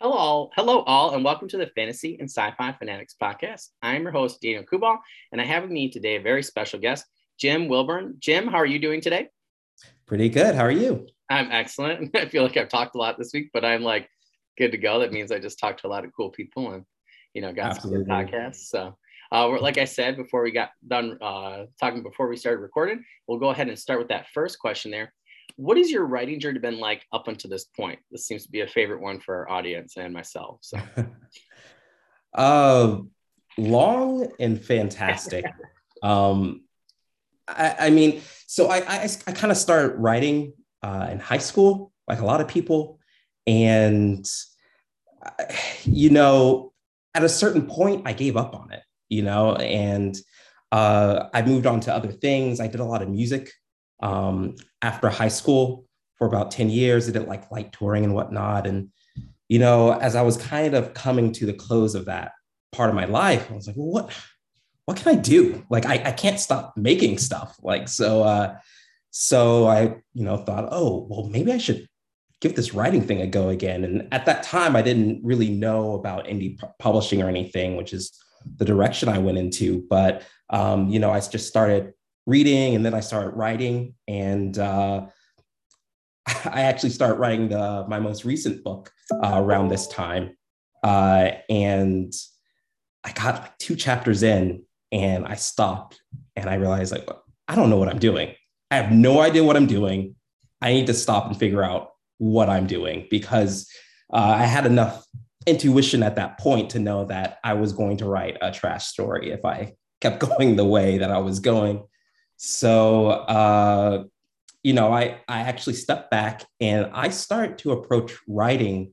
Hello, all, hello all, and welcome to the Fantasy and Sci-Fi Fanatics podcast. I'm your host, Daniel Kubal, and I have with me today a very special guest, Jim Wilbourne. Jim, how are you doing today? Pretty good. How are you? I'm excellent. I feel like I've talked a lot this week, but I'm like good to go. That means I just talked to a lot of cool people and you know got Absolutely. some good podcasts. So, uh, like I said before we got done uh, talking before we started recording, we'll go ahead and start with that first question there what has your writing journey been like up until this point? This seems to be a favorite one for our audience and myself. So, uh, long and fantastic. um, I, I, mean, so I, I, I kind of started writing uh, in high school, like a lot of people, and you know, at a certain point, I gave up on it. You know, and uh, I moved on to other things. I did a lot of music um, after high school for about 10 years. I did like light touring and whatnot. And, you know, as I was kind of coming to the close of that part of my life, I was like, well, what, what can I do? Like, I, I can't stop making stuff. Like, so, uh, so I, you know, thought, oh, well, maybe I should give this writing thing a go again. And at that time, I didn't really know about indie pu- publishing or anything, which is the direction I went into. But, um, you know, I just started reading and then I started writing. And uh, I actually started writing the, my most recent book uh, around this time. Uh, and I got like two chapters in and I stopped and I realized like, I don't know what I'm doing. I have no idea what I'm doing. I need to stop and figure out what I'm doing because uh, I had enough intuition at that point to know that I was going to write a trash story if I kept going the way that I was going. So, uh, you know, I, I actually stepped back and I started to approach writing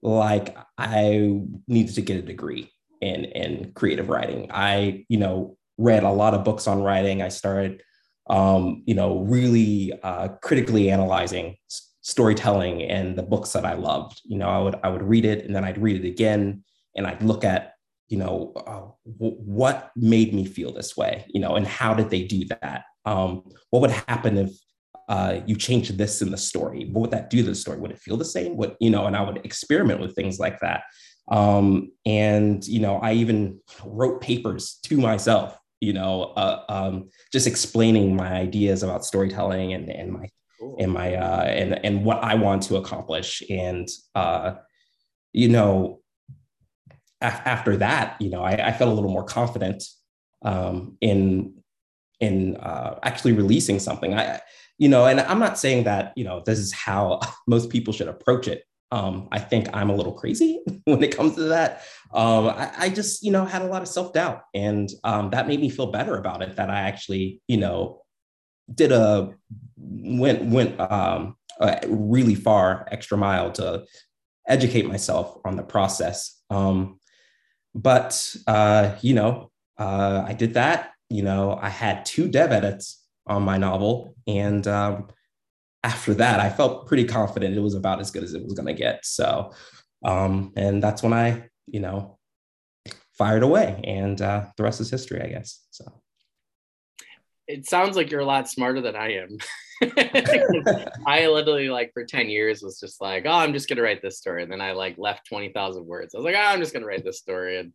like I needed to get a degree in, in creative writing. I, you know, read a lot of books on writing. I started, um, you know, really uh, critically analyzing storytelling and the books that I loved. You know, I would I would read it and then I'd read it again and I'd look at you know, uh, w- what made me feel this way, you know, and how did they do that? Um, what would happen if uh, you changed this in the story? What would that do to the story? Would it feel the same? What, you know, and I would experiment with things like that. Um, and, you know, I even wrote papers to myself, you know, uh, um, just explaining my ideas about storytelling and, and my, cool. and my, uh, and, and what I want to accomplish. And, uh, you know, after that, you know, I, I, felt a little more confident um, in in uh, actually releasing something. I, you know, and I'm not saying that you know this is how most people should approach it. Um, I think I'm a little crazy when it comes to that. Um, I, I, just, you know, had a lot of self doubt, and um, that made me feel better about it. That I actually, you know, did a went went um, really far extra mile to educate myself on the process. Um, but uh, you know, uh, I did that. You know, I had two dev edits on my novel, and um, after that, I felt pretty confident it was about as good as it was going to get. So, um, and that's when I, you know, fired away, and uh, the rest is history, I guess. So, it sounds like you're a lot smarter than I am. I literally like for 10 years was just like, oh, I'm just gonna write this story. And then I like left 20,000 words. I was like, oh, I'm just gonna write this story. And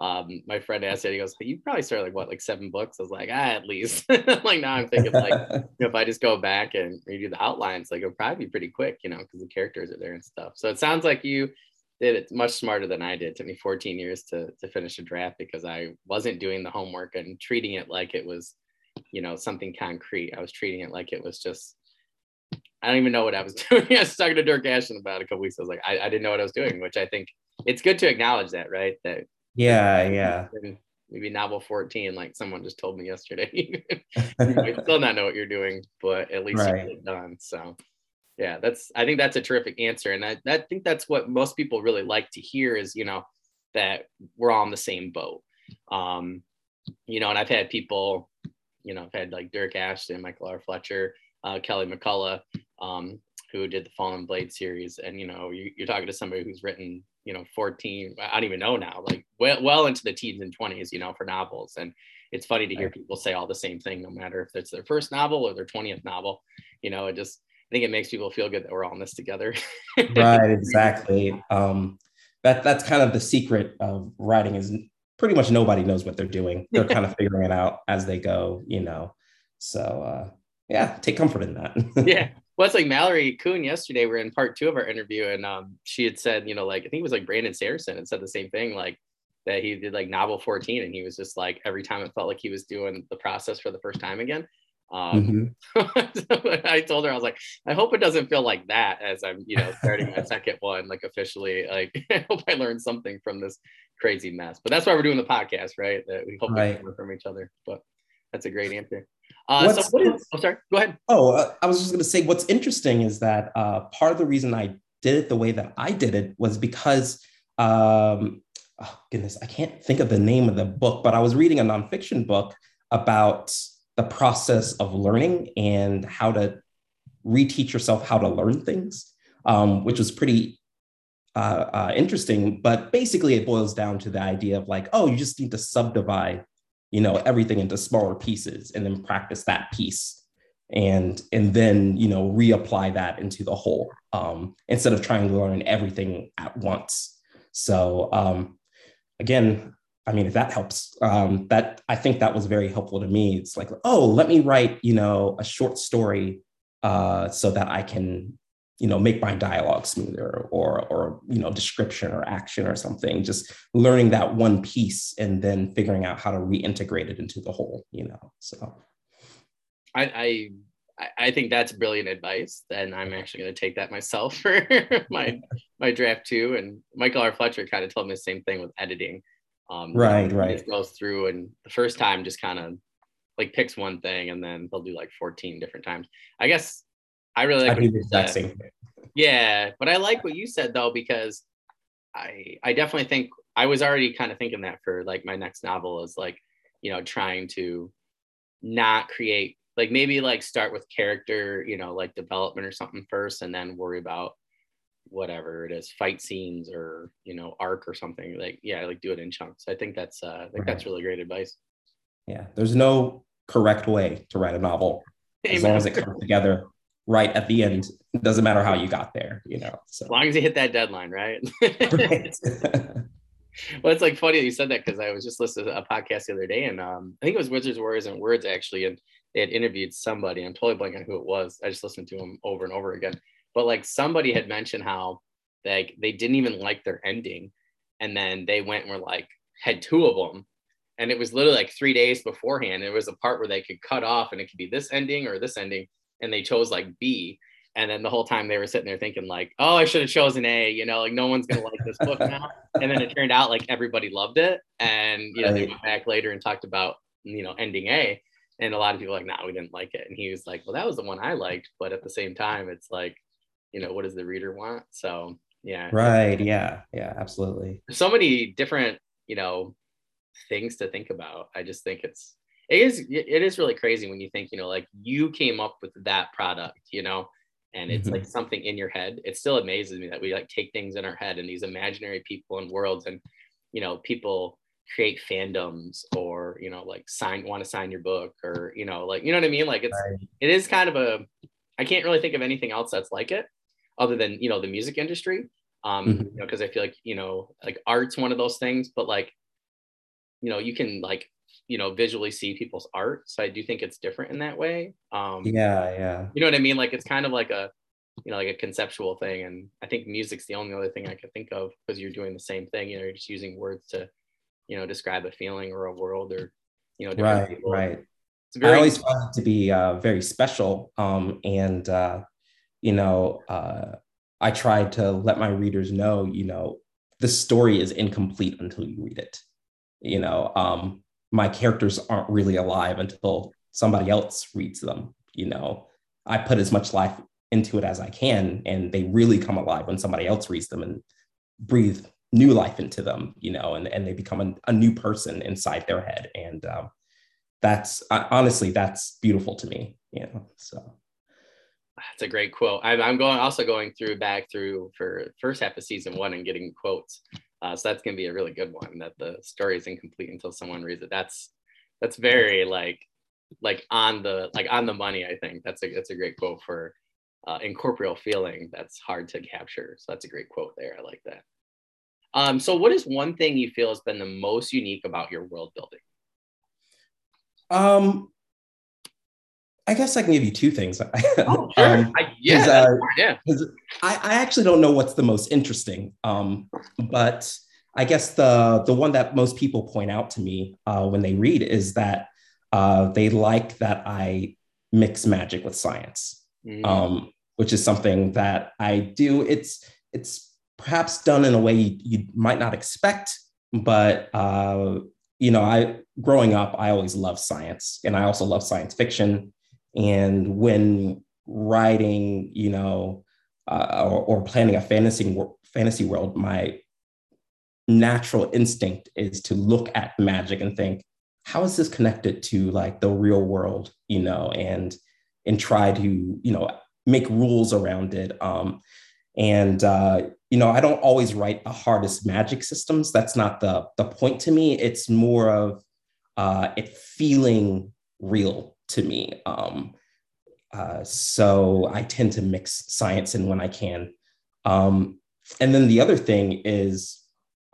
um, my friend asked it, he goes, You probably started like what, like seven books? I was like, ah, at least. like now I'm thinking like you know, if I just go back and redo the outlines, like it'll probably be pretty quick, you know, because the characters are there and stuff. So it sounds like you did it much smarter than I did. It took me 14 years to to finish a draft because I wasn't doing the homework and treating it like it was you know something concrete. I was treating it like it was just I don't even know what I was doing. I was talking to Dyrk Ashton about a couple weeks. I was like, I, I didn't know what I was doing, which I think it's good to acknowledge that, right? That yeah, yeah. Maybe novel 14, like someone just told me yesterday. might still not know what you're doing, but at least right. you get it done. So yeah, that's I think that's a terrific answer. And I, I think that's what most people really like to hear is, you know, that we're all on the same boat. Um, you know, and I've had people you know, I've had like Dyrk Ashton, Michael R. Fletcher, uh, Kelly McCullough, um, who did the Fallen Blade series. And, you know, you, are talking to somebody who's written, you know, 14, I don't even know now, like well, well into the teens and 20s, you know, for novels. And it's funny to hear people say all the same thing, no matter if it's their first novel or their 20th novel. You know, it just, I think it makes people feel good that we're all in this together. right, exactly. Um, that that's kind of the secret of writing is pretty much nobody knows what they're doing. They're kind of figuring it out as they go, you know. So uh, yeah, take comfort in that. yeah. Well, it's like Mallory Kuhn yesterday. We are in part two of our interview, and um, she had said, you know, like I think it was like Brandon Sanderson had said the same thing, like that he did like novel 14, and he was just like every time it felt like he was doing the process for the first time again. Um, mm-hmm. I told her I was like, I hope it doesn't feel like that as I'm, you know, starting my second one, like officially. Like, I hope I learned something from this crazy mess. But that's why we're doing the podcast, right? That we hope right. we learn from each other. But that's a great answer. Uh, so what is? Oh, sorry. Go ahead. Oh, uh, I was just going to say, what's interesting is that uh, part of the reason I did it the way that I did it was because. Um, oh goodness, I can't think of the name of the book, but I was reading a nonfiction book about the process of learning and how to reteach yourself how to learn things, um, which was pretty uh, uh, interesting. But basically, it boils down to the idea of like, oh, you just need to subdivide, you know, everything into smaller pieces and then practice that piece, and and then you know reapply that into the whole um, instead of trying to learn everything at once. So um, again, I mean, if that helps, um, that I think that was very helpful to me. It's like, oh, let me write, you know, a short story uh, so that I can, you know, make my dialogue smoother, or or you know, description or action or something. Just learning that one piece and then figuring out how to reintegrate it into the whole, you know. So, I I, I think that's brilliant advice, and I'm actually going to take that myself for my my draft too. And Michael R. Fletcher kind of told me the same thing with editing um, right, right. Goes through and the first time just kind of like picks one thing and then they'll do like 14 different times. I guess I really like I what you said. Yeah, but I like what you said though because I I definitely think I was already kind of thinking that for like my next novel is like you know trying to not create like maybe like start with character you know like development or something first and then worry about whatever it is fight scenes or you know arc or something like yeah like do it in chunks i think that's uh i think right. that's really great advice yeah there's no correct way to write a novel Amen. as long as it comes together right at the end it doesn't matter how you got there you know so. as long as you hit that deadline right, right. well it's like funny that you said that because i was just listening to a podcast the other day and um i think it was wizards warriors and words actually and they had interviewed somebody i'm totally blanking on who it was i just listened to him over and over again but like somebody had mentioned how like they didn't even like their ending. And then they went and were like had two of them and it was literally like three days beforehand. It was a part where they could cut off and it could be this ending or this ending. And they chose like b. And then the whole time they were sitting there thinking like oh i should have chosen a you know like no one's gonna like this book now. And then it turned out like everybody loved it. And you know right. they went back later and talked about you know ending a. And a lot of people like no nah, we didn't like it. And he was like well that was the one i liked. But at the same time it's like you know what does the reader want? So yeah. Right yeah yeah absolutely. So many different you know things to think about. I just think it's it is it is really crazy when you think you know like you came up with that product you know and it's mm-hmm. like something in your head. It still amazes me that we like take things in our head and these imaginary people and worlds and you know people create fandoms or you know like sign want to sign your book or you know like you know what i mean? Like it's right. it is kind of a i can't really think of anything else that's like it other than you know the music industry. Um mm-hmm. you know because i feel like you know like art's one of those things but like you know you can like you know visually see people's art so i do think it's different in that way. Um yeah yeah. you know what i mean? Like it's kind of like a you know like a conceptual thing and i think music's the only other thing i can think of because you're doing the same thing you know you're just using words to you know describe a feeling or a world or you know right people. right. It's very- i always found it to be uh, very special um and uh you know, uh, I try to let my readers know, you know, the story is incomplete until you read it. You know, um, my characters aren't really alive until somebody else reads them. You know, I put as much life into it as I can, and they really come alive when somebody else reads them and breathe new life into them. You know, and and they become a, a new person inside their head, and um, that's honestly that's beautiful to me. You know, so that's a great quote. I'm, I'm going also going through back through for first half of season one and getting quotes. Uh, so that's gonna be a really good one. That the story is incomplete until someone reads it. That's that's very like like on the like on the money. I think that's a that's a great quote for uh, incorporeal feeling. That's hard to capture. So that's a great quote there. I like that. Um, so what is one thing you feel has been the most unique about your world building? Um, I guess I can give you two things. Oh, sure. um, I, yeah, uh, yeah. I, I actually don't know what's the most interesting, um, but I guess the the one that most people point out to me uh, when they read is that uh, they like that I mix magic with science, mm. um, which is something that I do. It's it's perhaps done in a way you, you might not expect, but uh, you know, I growing up, I always loved science, and I also love science fiction. And when writing, you know, uh, or, or, planning a fantasy fantasy world, my natural instinct is to look at magic and think, how is this connected to like the real world, you know, and and try to you know make rules around it. Um, and uh, you know, I don't always write the hardest magic systems. That's not the the point to me. It's more of uh, it feeling real to me. Um, uh, so I tend to mix science in when I can. Um, and then the other thing is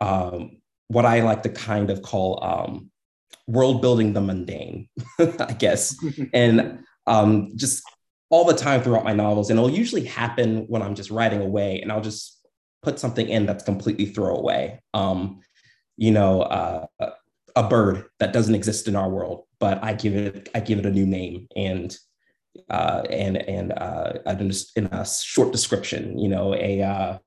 um, what I like to kind of call um, world building the mundane, I guess. and um, just all the time throughout my novels. And it'll usually happen when I'm just writing away and I'll just put something in that's completely throwaway. Um, you know, uh, a bird that doesn't exist in our world, but I give it I give it a new name and uh, and and uh, in a short description, you know, a uh,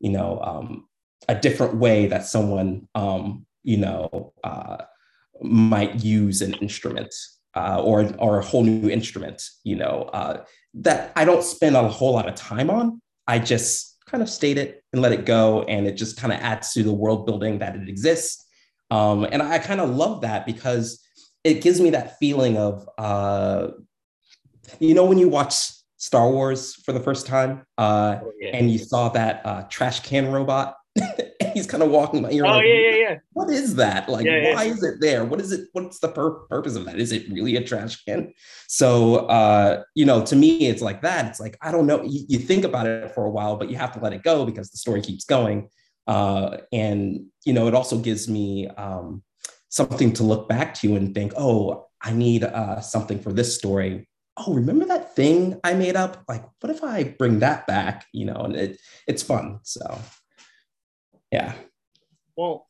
you know um, a different way that someone um, you know uh, might use an instrument uh, or or a whole new instrument, you know, uh, that I don't spend a whole lot of time on. I just kind of state it and let it go, and it just kind of adds to the world building that it exists. Um, and I kind of love that because it gives me that feeling of, uh, you know, when you watch Star Wars for the first time uh, oh, yeah. and you saw that uh, trash can robot he's kind of walking by. You're oh like, yeah, yeah, yeah. What is that? Like, yeah, why yeah. is it there? What is it? What's the pur- purpose of that? Is it really a trash can? So, uh, you know, to me, it's like that. It's like I don't know. You, you, think about it for a while, but you have to let it go because the story keeps going. Uh, and you know, it also gives me um, something to look back to and think, oh, I need uh, something for this story oh remember that thing i made up like what if i bring that back you know and it it's fun so yeah. Well,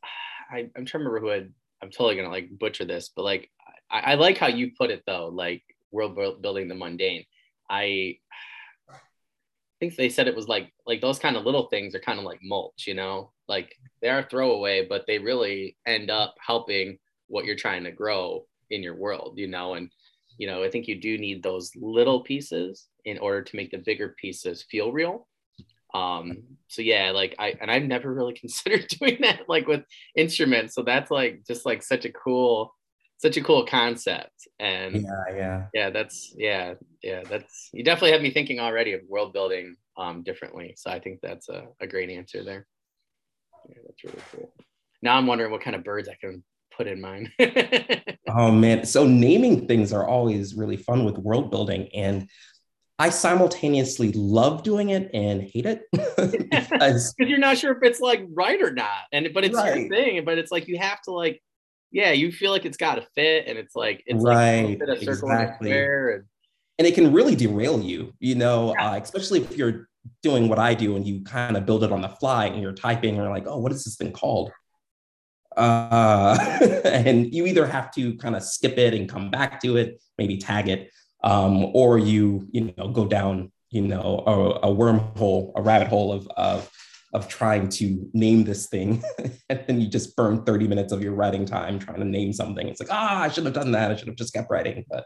I, I'm trying to remember who had, I'm totally gonna like butcher this, but like I, I like how you put it though, like world building the mundane. I think they said it was like like those kind of little things are kind of like mulch, you know, like they are throwaway, but they really end up helping what you're trying to grow in your world, you know, and you know, I think you do need those little pieces in order to make the bigger pieces feel real. Um, so yeah, like I and I've never really considered doing that like with instruments. So that's like just like such a cool, such a cool concept. And yeah, yeah, yeah, that's yeah, yeah, that's you definitely have me thinking already of world building um differently. So I think that's a, a great answer there. Yeah, that's really cool. Now I'm wondering what kind of birds I can put in mine. oh man. So naming things are always really fun with world building. And I simultaneously love doing it and hate it because you're not sure if it's like right or not. And but it's right. your thing, but it's like you have to like, yeah, you feel like it's got to fit, and it's like it's right, like a circle exactly. and, and it can really derail you, you know, yeah. uh, especially if you're doing what I do and you kind of build it on the fly and you're typing and you're like, oh, what is this thing called? Uh, and you either have to kind of skip it and come back to it, maybe tag it, um, or you you know go down you know a, a wormhole, a rabbit hole of of of trying to name this thing, and then you just burn 30 minutes of your writing time trying to name something. It's like, ah, I should have done that. I should have just kept writing. But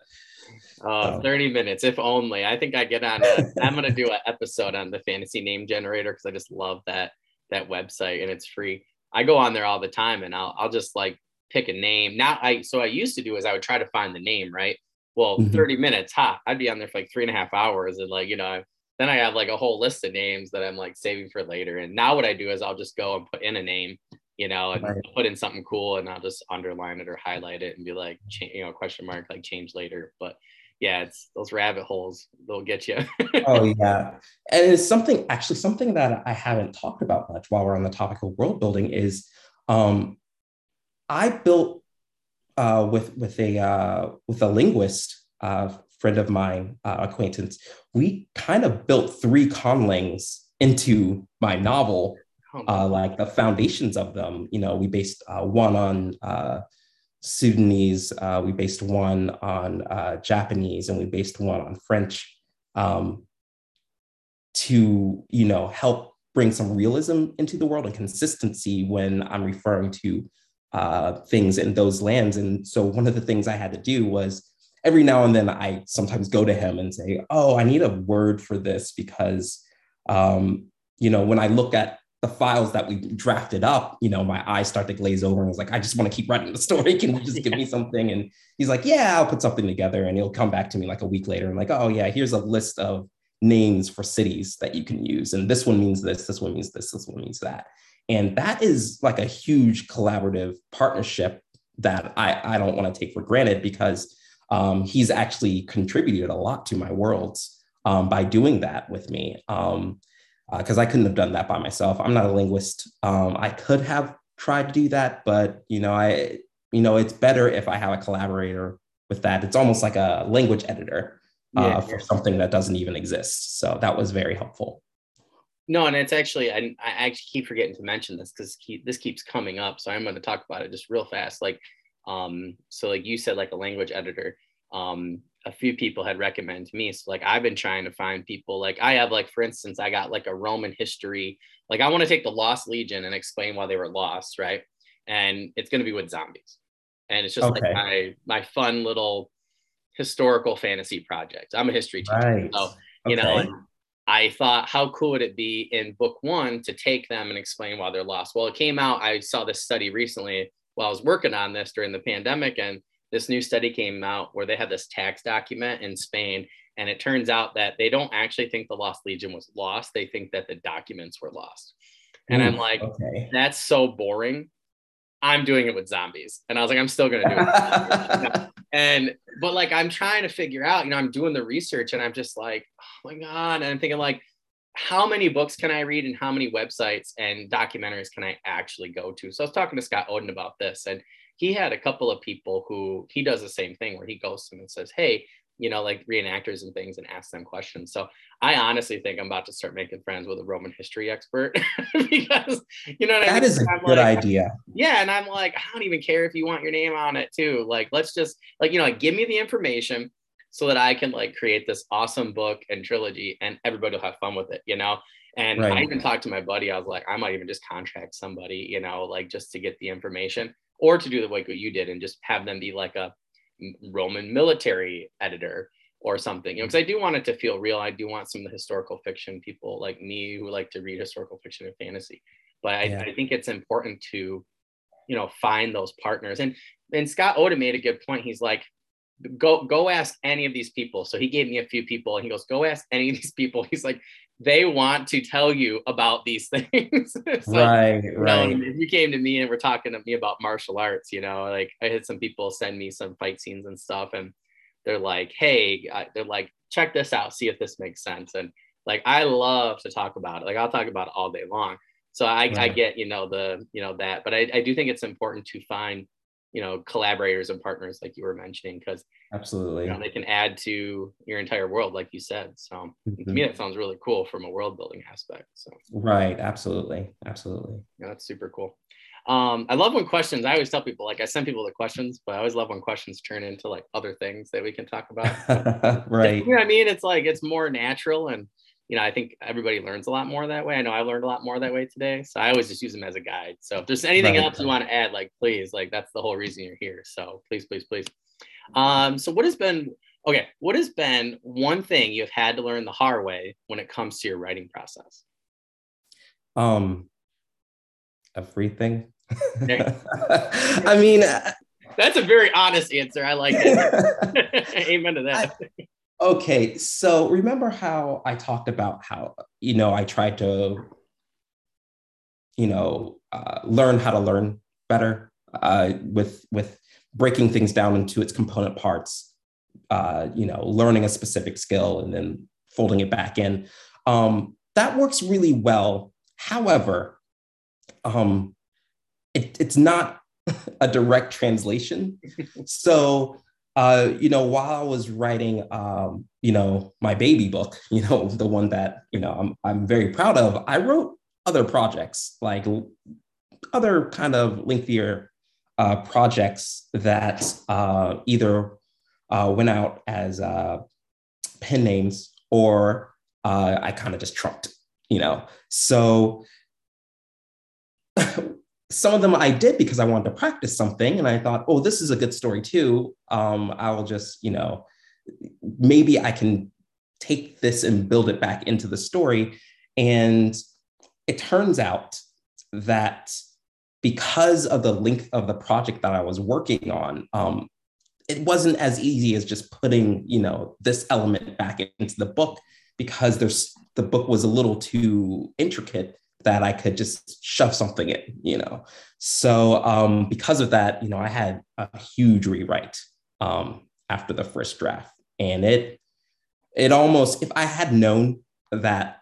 oh, um, 30 minutes, if only. I think I get on. A, I'm gonna do an episode on the fantasy name generator because I just love that that website and it's free. I go on there all the time and I'll I'll just like pick a name. Now I so I used to do is I would try to find the name, right? well mm-hmm. 30 minutes ha i'd be on there for like three and a half hours and like you know then i have like a whole list of names that i'm like saving for later and now what i do is i'll just go and put in a name you know and right. put in something cool and i'll just underline it or highlight it and be like you know question mark like change later but yeah, it's those rabbit holes. They'll get you. oh yeah, and it's something actually something that I haven't talked about much while we're on the topic of world building is um, I built uh, with with a uh, with a linguist uh, friend of mine, uh, acquaintance. We kind of built three conlangs into my novel, oh, uh, like the foundations of them. You know, we based uh, one on Sudanese, uh, we based one on uh, Japanese, and we based one on French um, to, you know, help bring some realism into the world and consistency when I'm referring to uh, things in those lands. And so one of the things I had to do was every now and then I sometimes go to him and say, "Oh, I need a word for this because." Um, you know, when I look at the files that we drafted up, you know, my eyes start to glaze over and I was like, I just want to keep writing the story. Can you just yeah. give me something? And he's like, Yeah, I'll put something together. And he'll come back to me like a week later and like, oh yeah, here's a list of names for cities that you can use. And this one means this, this one means this, this one means that. And that is like a huge collaborative partnership that I, I don't want to take for granted because um, he's actually contributed a lot to my worlds um, by doing that with me. Um, because uh, I couldn't have done that by myself. I'm not a linguist. Um, I could have tried to do that, but you know, I you know, it's better if I have a collaborator with that. It's almost like a language editor uh, yeah, for something that doesn't even exist. So that was very helpful. No, and it's actually I, I actually keep forgetting to mention this because this keeps coming up. So I'm going to talk about it just real fast. Like, um, so like you said, like a language editor. Um, a few people had recommended me. So like I've been trying to find people like I have like for instance I got like a Roman history like I want to take the Lost Legion and explain why they were lost, right? And it's going to be with zombies. And it's just okay. like my my fun little historical fantasy project. I'm a history teacher. Right. So, you okay. know, I thought how cool would it be in book 1 to take them and explain why they're lost. Well, it came out I saw this study recently while I was working on this during the pandemic and this new study came out where they had this tax document in Spain. And it turns out that they don't actually think the Lost Legion was lost. They think that the documents were lost. And Ooh, I'm hmm, like, okay. that's so boring. I'm doing it with zombies. And I was like, I'm still going to do it. and, but like, I'm trying to figure out, you know, I'm doing the research and I'm just like, oh my God. And I'm thinking, like, how many books can I read and how many websites and documentaries can I actually go to? So I was talking to Scott Oden about this, and he had a couple of people who he does the same thing where he goes to them and says, Hey, you know, like reenactors and things and ask them questions. So I honestly think I'm about to start making friends with a Roman history expert because you know that I mean? is a I'm good like, idea. Yeah. And I'm like, I don't even care if you want your name on it too. Like, let's just like, you know, like give me the information so that I can like create this awesome book and trilogy and everybody will have fun with it, you know? And right. I even talked to my buddy. I was like, I might even just contract somebody, you know, like just to get the information or to do the like what you did and just have them be like a Roman military editor or something. You know, because I do want it to feel real. I do want some of the historical fiction people like me who like to read historical fiction and fantasy. But I, yeah. I think it's important to, you know, find those partners. And and Scott Oden made a good point. He's like, go go ask any of these people. So he gave me a few people and he goes, go ask any of these people. He's like, they want to tell you about these things. right, right. Know, if you came to me and were talking to me about martial arts, you know, like I had some people send me some fight scenes and stuff, and they're like, "Hey," they're like, "Check this out, see if this makes sense." And like, I love to talk about it. Like, I'll talk about it all day long. So I, right. I get, you know, the, you know, that, but I, I do think it's important to find you know collaborators and partners like you were mentioning because absolutely you know, they can add to your entire world like you said so mm-hmm. to me that sounds really cool from a world building aspect so right absolutely absolutely yeah that's super cool um, I love when questions. I always tell people like I send people the questions, but I always love when questions turn into like other things that we can talk about. right. You know what I mean? It's like it's more natural and you know, I think everybody learns a lot more that way. I know I learned a lot more that way today. So I always just use them as a guide. So if there's anything right. else you want to add, like please, like that's the whole reason you're here. So please, please, please. Um, so what has been okay, what has been one thing you've had to learn the hard way when it comes to your writing process? Um everything. I mean uh, that's a very honest answer. I like it. Amen to that. I, Okay, so remember how I talked about how you know I tried to you know uh, learn how to learn better uh, with with breaking things down into its component parts uh, you know, learning a specific skill and then folding it back in. Um, that works really well. However, um, it, it's not a direct translation. so, uh, you know, while I was writing, um, you know, my baby book, you know, the one that, you know, I'm, I'm very proud of, I wrote other projects, like other kind of lengthier uh, projects that uh, either uh, went out as uh, pen names or uh, I kind of just trumped, you know. So some of them I did because I wanted to practice something, and I thought, oh, this is a good story too. Um, I will just, you know, maybe I can take this and build it back into the story. And it turns out that because of the length of the project that I was working on, um, it wasn't as easy as just putting, you know, this element back into the book because there's the book was a little too intricate that I could just shove something in, you know. So um, because of that, you know, I had a huge rewrite um, after the first draft, and it it almost if I had known that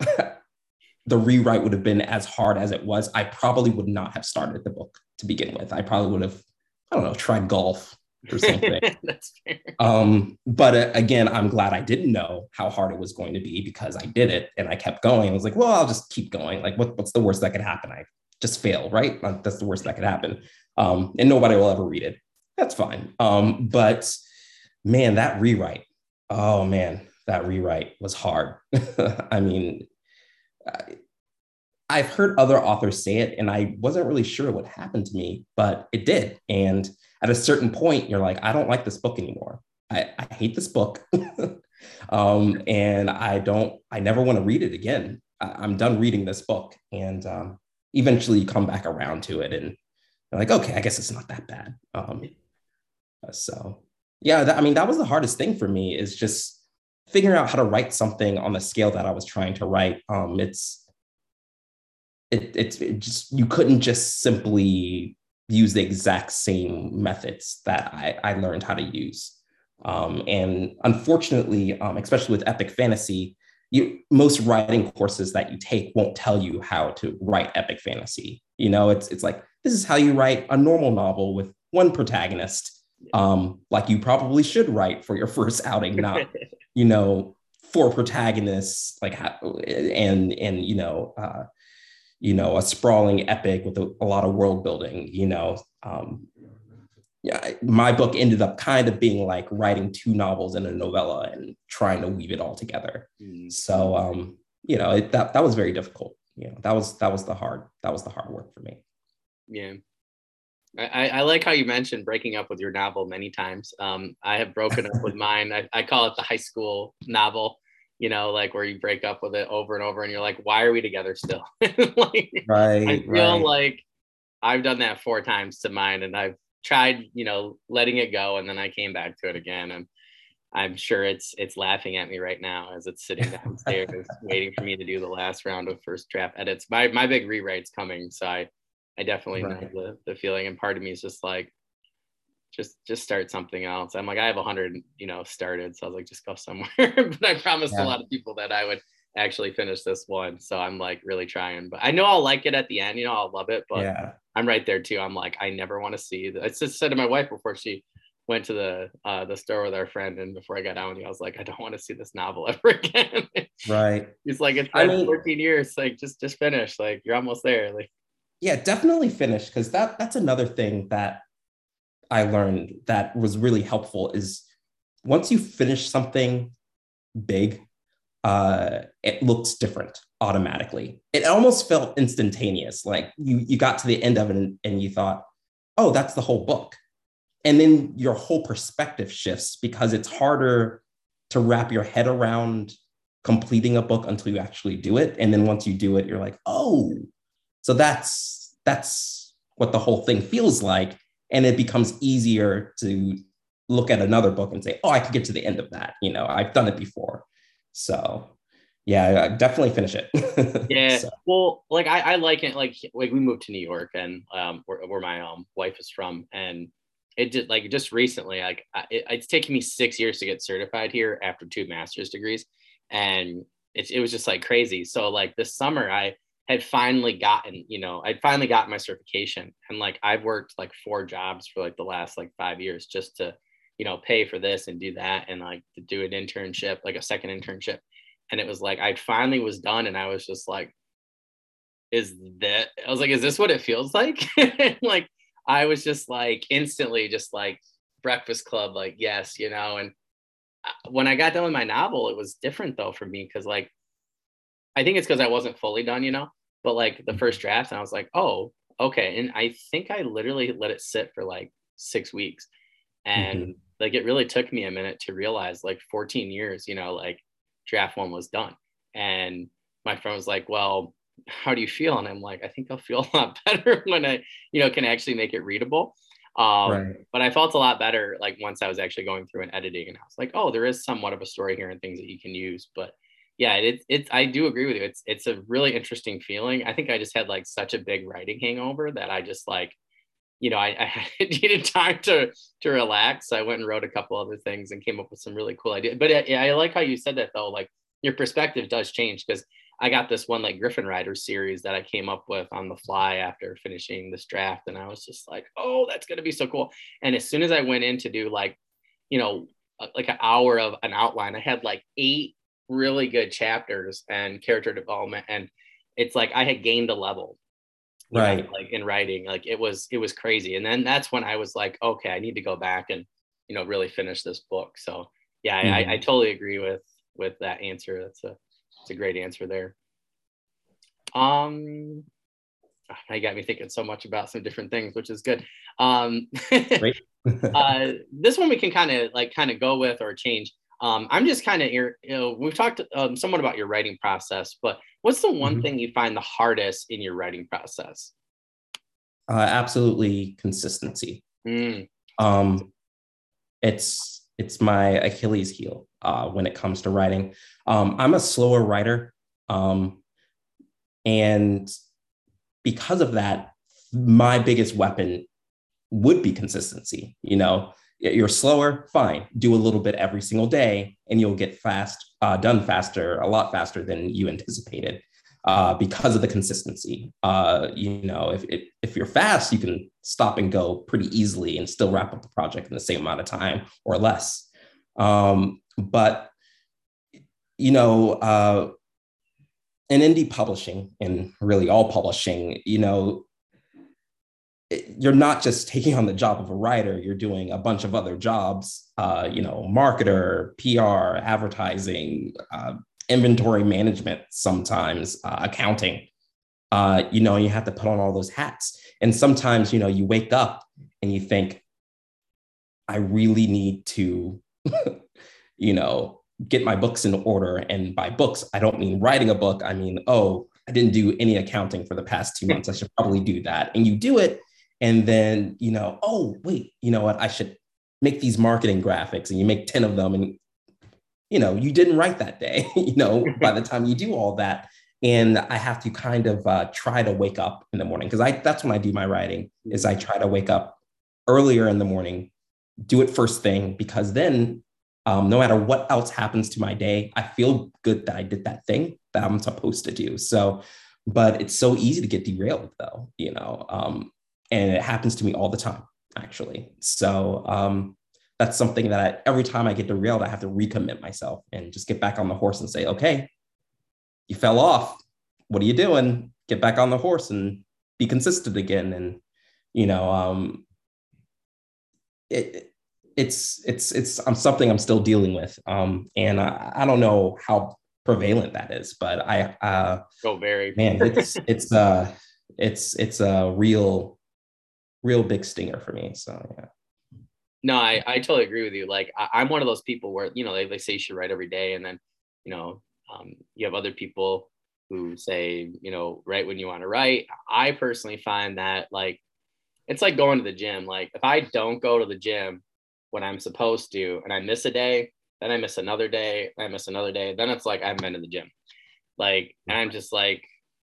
the rewrite would have been as hard as it was, I probably would not have started the book to begin with. I probably would have, I don't know, tried golf or something. That's fair. Um, but uh, again, I'm glad I didn't know how hard it was going to be because I did it and I kept going. I was like, well, I'll just keep going. Like, what, what's the worst that could happen? I just fail, right? That's the worst that could happen. Um, and nobody will ever read it. That's fine. Um, but man, that rewrite, oh man, that rewrite was hard. I mean, I've heard other authors say it, and I wasn't really sure what happened to me, but it did. And at a certain point, you're like, I don't like this book anymore. I, I hate this book. um, and I don't, I never want to read it again. I, am done reading this book. And um, eventually you come back around to it and you're like, okay, I guess it's not that bad. Um, so, yeah, that, I mean, that was the hardest thing for me is just figuring out how to write something on the scale that I was trying to write. Um, it's it, it's it just you couldn't just simply use the exact same methods that I, I learned how to use. Um, and unfortunately, um, especially with epic fantasy, you, most writing courses that you take won't tell you how to write epic fantasy. You know, it's it's like this is how you write a normal novel with one protagonist um, like you probably should write for your first outing, not you know four protagonists like and and you know uh, you know a sprawling epic with a, a lot of world building. You know, um, yeah, my book ended up kind of being like writing two novels and a novella and trying to weave it all together. Mm. So um, you know it, that that was very difficult. You know, that was that was the hard that was the hard work for me. Yeah. I, I, like how you mentioned breaking up with your novel many times. Um, I have broken up with mine. I, I, call it the high school novel, you know, like where you break up with it over and over and you're like, why are we together still? like, right. I feel right. like I've done that four times to mine and I've tried, you know, letting it go. And then I came back to it again. And I'm sure it's, it's laughing at me right now as it's sitting downstairs waiting for me to do the last round of first draft edits. My, my big rewrite's coming. So I, I definitely right. know the, the feeling. And part of me is just like, just just start something else. I'm like, I have a hundred, you know, started. So I was like, just go somewhere. but I promised yeah. a lot of people that I would actually finish this one. So I'm like really trying. But I know I'll like it at the end, you know, I'll love it. But yeah. I'm right there too. I'm like, I never want to see I just said to my wife before she went to the uh, the store with our friend and before I got out with you, I was like, I don't want to see this novel ever again. right. He's like, it's been I mean, 14 years. Like just just finish. Like you're almost there. Like yeah, definitely finish because that that's another thing that I learned that was really helpful is once you finish something big, uh, it looks different automatically. It almost felt instantaneous. Like you you got to the end of it and, and you thought, oh, that's the whole book. And then your whole perspective shifts because it's harder to wrap your head around completing a book until you actually do it. And then once you do it, you're like, oh, so that's that's what the whole thing feels like. And it becomes easier to look at another book and say, oh, I could get to the end of that. You know, I've done it before. So yeah, definitely finish it. yeah. So. Well, like I, I like it. Like, like we moved to New York and um, where, where my um, wife is from, and it just like just recently, like it, it's taken me six years to get certified here after two master's degrees, and it, it was just like crazy. So like this summer, I had finally gotten, you know, I'd finally gotten my certification, and like I've worked like four jobs for like the last like five years just to, you know, pay for this and do that, and like to do an internship, like a second internship, and it was like I finally was done, and I was just like, is that? I was like, is this what it feels like? like I was just like instantly just like Breakfast Club, like, yes, you know. And uh, when I got done with my novel, it was different though for me because, like, I think it's because I wasn't fully done, you know. But like the first draft, and I was like, oh, okay. And I think I literally let it sit for like six weeks. And mm-hmm. like it really took me a minute to realize, like, 14 years, you know, like draft one was done. And my friend was like, well, how do you feel? And I'm like, I think I'll feel a lot better when I, you know, can actually make it readable. Um, right. But I felt a lot better like once I was actually going through and editing, and I was like, oh, there is somewhat of a story here and things that you can use. But yeah, it's it's I do agree with you. It's it's a really interesting feeling. I think I just had like such a big writing hangover that I just like, you know, I, I needed time to to relax. I went and wrote a couple other things and came up with some really cool ideas. But uh, I, I like how you said that though. Like your perspective does change because I got this one like Griffin Rider series that I came up with on the fly after finishing this draft. And I was just like, oh, that's to be so cool. And as soon as I went in to do like, you know, uh, like an hour of an outline, I had like eight really good chapters and character development. And it's like I had gained a level. Right. Know, like in writing, like it was, it was crazy. And then that's when I was like, okay, I need to go back and, you know, really finish this book. So yeah, mm-hmm. I, I mm-hmm. totally agree with, with that answer. That's a, it's a great answer there. Um, you got me thinking so much about some different things, which is good. Um, uh, this one we can kind of like kind of go with or change. Um, I'm just kind of, you know, we've talked um, somewhat about your writing process, but what's the one mm-hmm. thing you find the hardest in your writing process? Uh, absolutely consistency. Mm. Um, it's it's my Achilles heel uh, when it comes to writing. Um, I'm a slower writer. Um, and because of that, my biggest weapon would be consistency. You know, you're slower, fine. Do a little bit every single day, and you'll get fast uh, done faster, a lot faster than you anticipated, uh, because of the consistency. Uh, you know, if if you're fast, you can stop and go pretty easily and still wrap up the project in the same amount of time or less. Um, but you know, uh, in indie publishing and really all publishing, you know, you're not just taking on the job of a writer, you're doing a bunch of other jobs, uh, you know, marketer, PR, advertising, uh, inventory management, sometimes uh, accounting. Uh, you know, you have to put on all those hats. And sometimes, you know, you wake up and you think, I really need to, you know, get my books in order. And by books, I don't mean writing a book. I mean, oh, I didn't do any accounting for the past two months. I should probably do that. And you do it. And then, you know, oh, wait, you know what? I should make these marketing graphics and you make 10 of them. And, you know, you didn't write that day, you know, by the time you do all that. And I have to kind of uh, try to wake up in the morning because I that's when I do my writing is I try to wake up earlier in the morning, do it first thing because then um, no matter what else happens to my day, I feel good that I did that thing that I'm supposed to do. So, but it's so easy to get derailed though, you know, um, and it happens to me all the time, actually. So um, that's something that every time I get derailed, I have to recommit myself and just get back on the horse and say, okay, you fell off. What are you doing? Get back on the horse and be consistent again. And, you know, um, it, it's it's it's I'm something I'm still dealing with. Um, and I, I don't know how prevalent that is, but I uh oh very man, it's it's uh it's it's a real real big stinger for me. So yeah. No, I, I totally agree with you. Like I, am one of those people where, you know, they, they say you should write every day. And then, you know, um, you have other people who say, you know, write when you want to write. I personally find that like, it's like going to the gym. Like if I don't go to the gym, when I'm supposed to, and I miss a day, then I miss another day, I miss another day, then it's like I haven't been to the gym. Like, and I'm just like,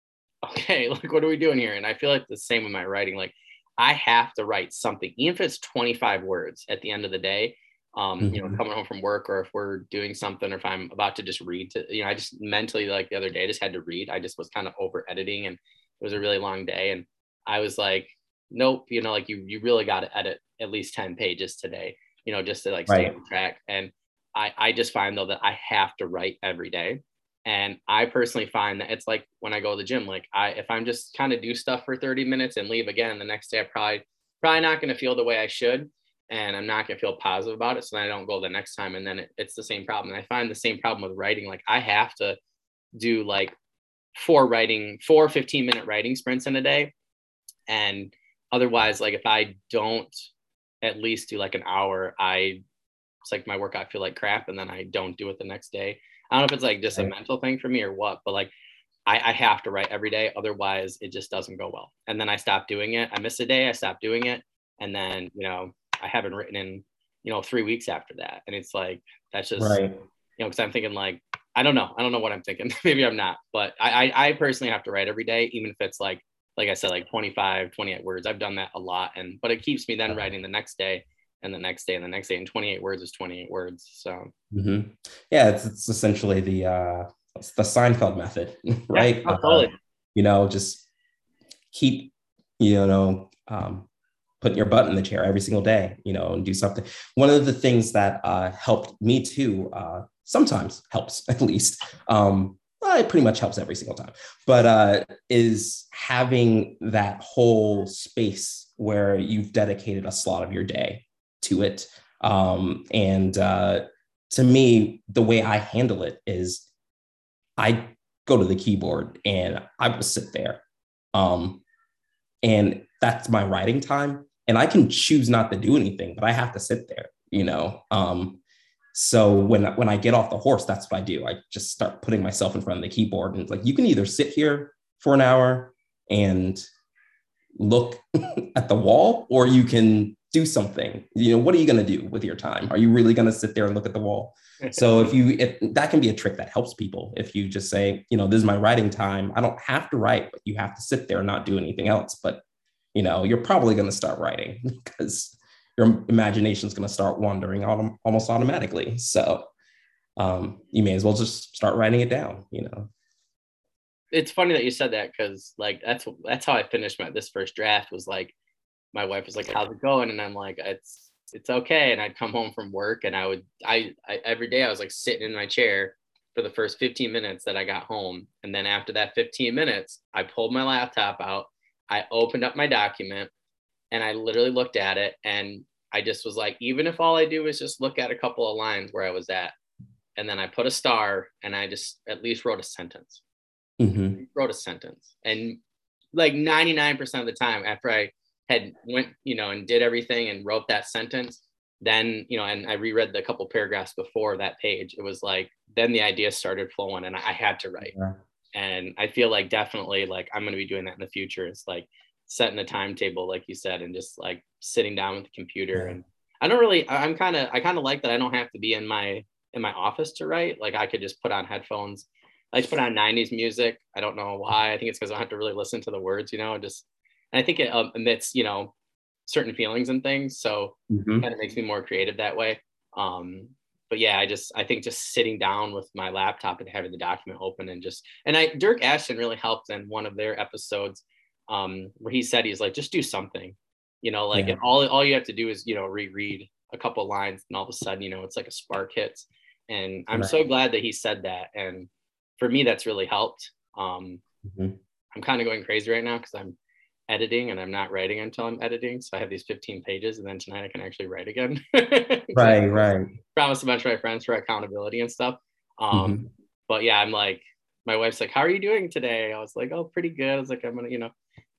okay, like what are we doing here? And I feel like the same with my writing. Like, I have to write something, even if it's 25 words at the end of the day. Um, mm-hmm. you know, mm-hmm. coming home from work or if we're doing something or if I'm about to just read to, you know, I just mentally like the other day I just had to read. I just was kind of over editing and it was a really long day. And I was like, nope, you know, like you you really got to edit at least 10 pages today, you know, just to like stay right. on track. And I, I just find though that I have to write every day. And I personally find that it's like when I go to the gym, like I if I'm just kind of do stuff for 30 minutes and leave again the next day, I probably probably not going to feel the way I should. And I'm not going to feel positive about it. So then I don't go the next time. And then it, it's the same problem. And I find the same problem with writing. Like I have to do like four writing, four 15 minute writing sprints in a day. And otherwise, like if I don't at least do like an hour, I it's like my workout I feel like crap and then I don't do it the next day. I don't know if it's like just a mental thing for me or what, but like I, I have to write every day. Otherwise it just doesn't go well. And then I stop doing it. I miss a day, I stop doing it. And then, you know, I haven't written in, you know, three weeks after that. And it's like, that's just, right. you know, cause I'm thinking like, I don't know. I don't know what I'm thinking. Maybe I'm not, but I, I, I personally have to write every day, even if it's like, like I said, like 25, 28 words. I've done that a lot. And, but it keeps me then writing the next day and the next day and the next day and 28 words is 28 words so mm-hmm. yeah it's, it's essentially the uh the seinfeld method right yeah, totally. Uh, you know just keep you know um, putting your butt in the chair every single day you know and do something one of the things that uh, helped me too uh, sometimes helps at least um, well, it pretty much helps every single time but uh, is having that whole space where you've dedicated a slot of your day to it. Um, and uh, to me, the way I handle it is I go to the keyboard and I will sit there. Um, and that's my writing time. And I can choose not to do anything, but I have to sit there, you know. Um, so when when I get off the horse, that's what I do. I just start putting myself in front of the keyboard and like you can either sit here for an hour and look at the wall, or you can do something. You know what are you going to do with your time? Are you really going to sit there and look at the wall? So if you if that can be a trick that helps people. If you just say you know this is my writing time i don't have to write but you have to sit there and not do anything else. But you know you're probably going to start writing because your imagination is going to start wandering autom- almost automatically. So um, you may as well just start writing it down you know? It's funny that you said that because like that's that's how i finished my this first draft was like my wife was like, "How's it going?" And I'm like, "It's it's okay." And I'd come home from work, and I would I, I every day I was like sitting in my chair for the first 15 minutes that I got home, and then after that 15 minutes, I pulled my laptop out, I opened up my document, and I literally looked at it, and I just was like, even if all I do is just look at a couple of lines where I was at, and then I put a star, and I just at least wrote a sentence. Mm-hmm. Wrote a sentence, and like 99% of the time after I had went, you know, and did everything and wrote that sentence, then, you know, and I reread the couple paragraphs before that page, it was like, then the idea started flowing and I had to write. Yeah. And I feel like definitely like I'm going to be doing that in the future. It's like setting a timetable, like you said, and just like sitting down with the computer. Yeah. And I don't really, I'm kind of, I kind of like that I don't have to be in my, in my office to write. Like I could just put on headphones. I just put on 90s music. I don't know why. I think it's because I don't have to really listen to the words, you know, just and I think it um, emits, you know, certain feelings and things. So mm-hmm. kind of makes me more creative that way. Um, but yeah, I just I think just sitting down with my laptop and having the document open and just and I Dyrk Ashton really helped in one of their episodes um, where he said he's like just do something, you know, like yeah. and all all you have to do is you know reread a couple lines and all of a sudden you know it's like a spark hits. And I'm right. so glad that he said that. And for me, that's really helped. Um, mm-hmm. I'm kind of going crazy right now because I'm editing and I'm not writing until I'm editing. So I have these 15 pages and then tonight I can actually write again. right, right. Promise a bunch of my friends for accountability and stuff. Um, mm-hmm. But yeah, I'm like, my wife's like, how are you doing today? I was like, oh, pretty good. I was like, I'm going to, you know,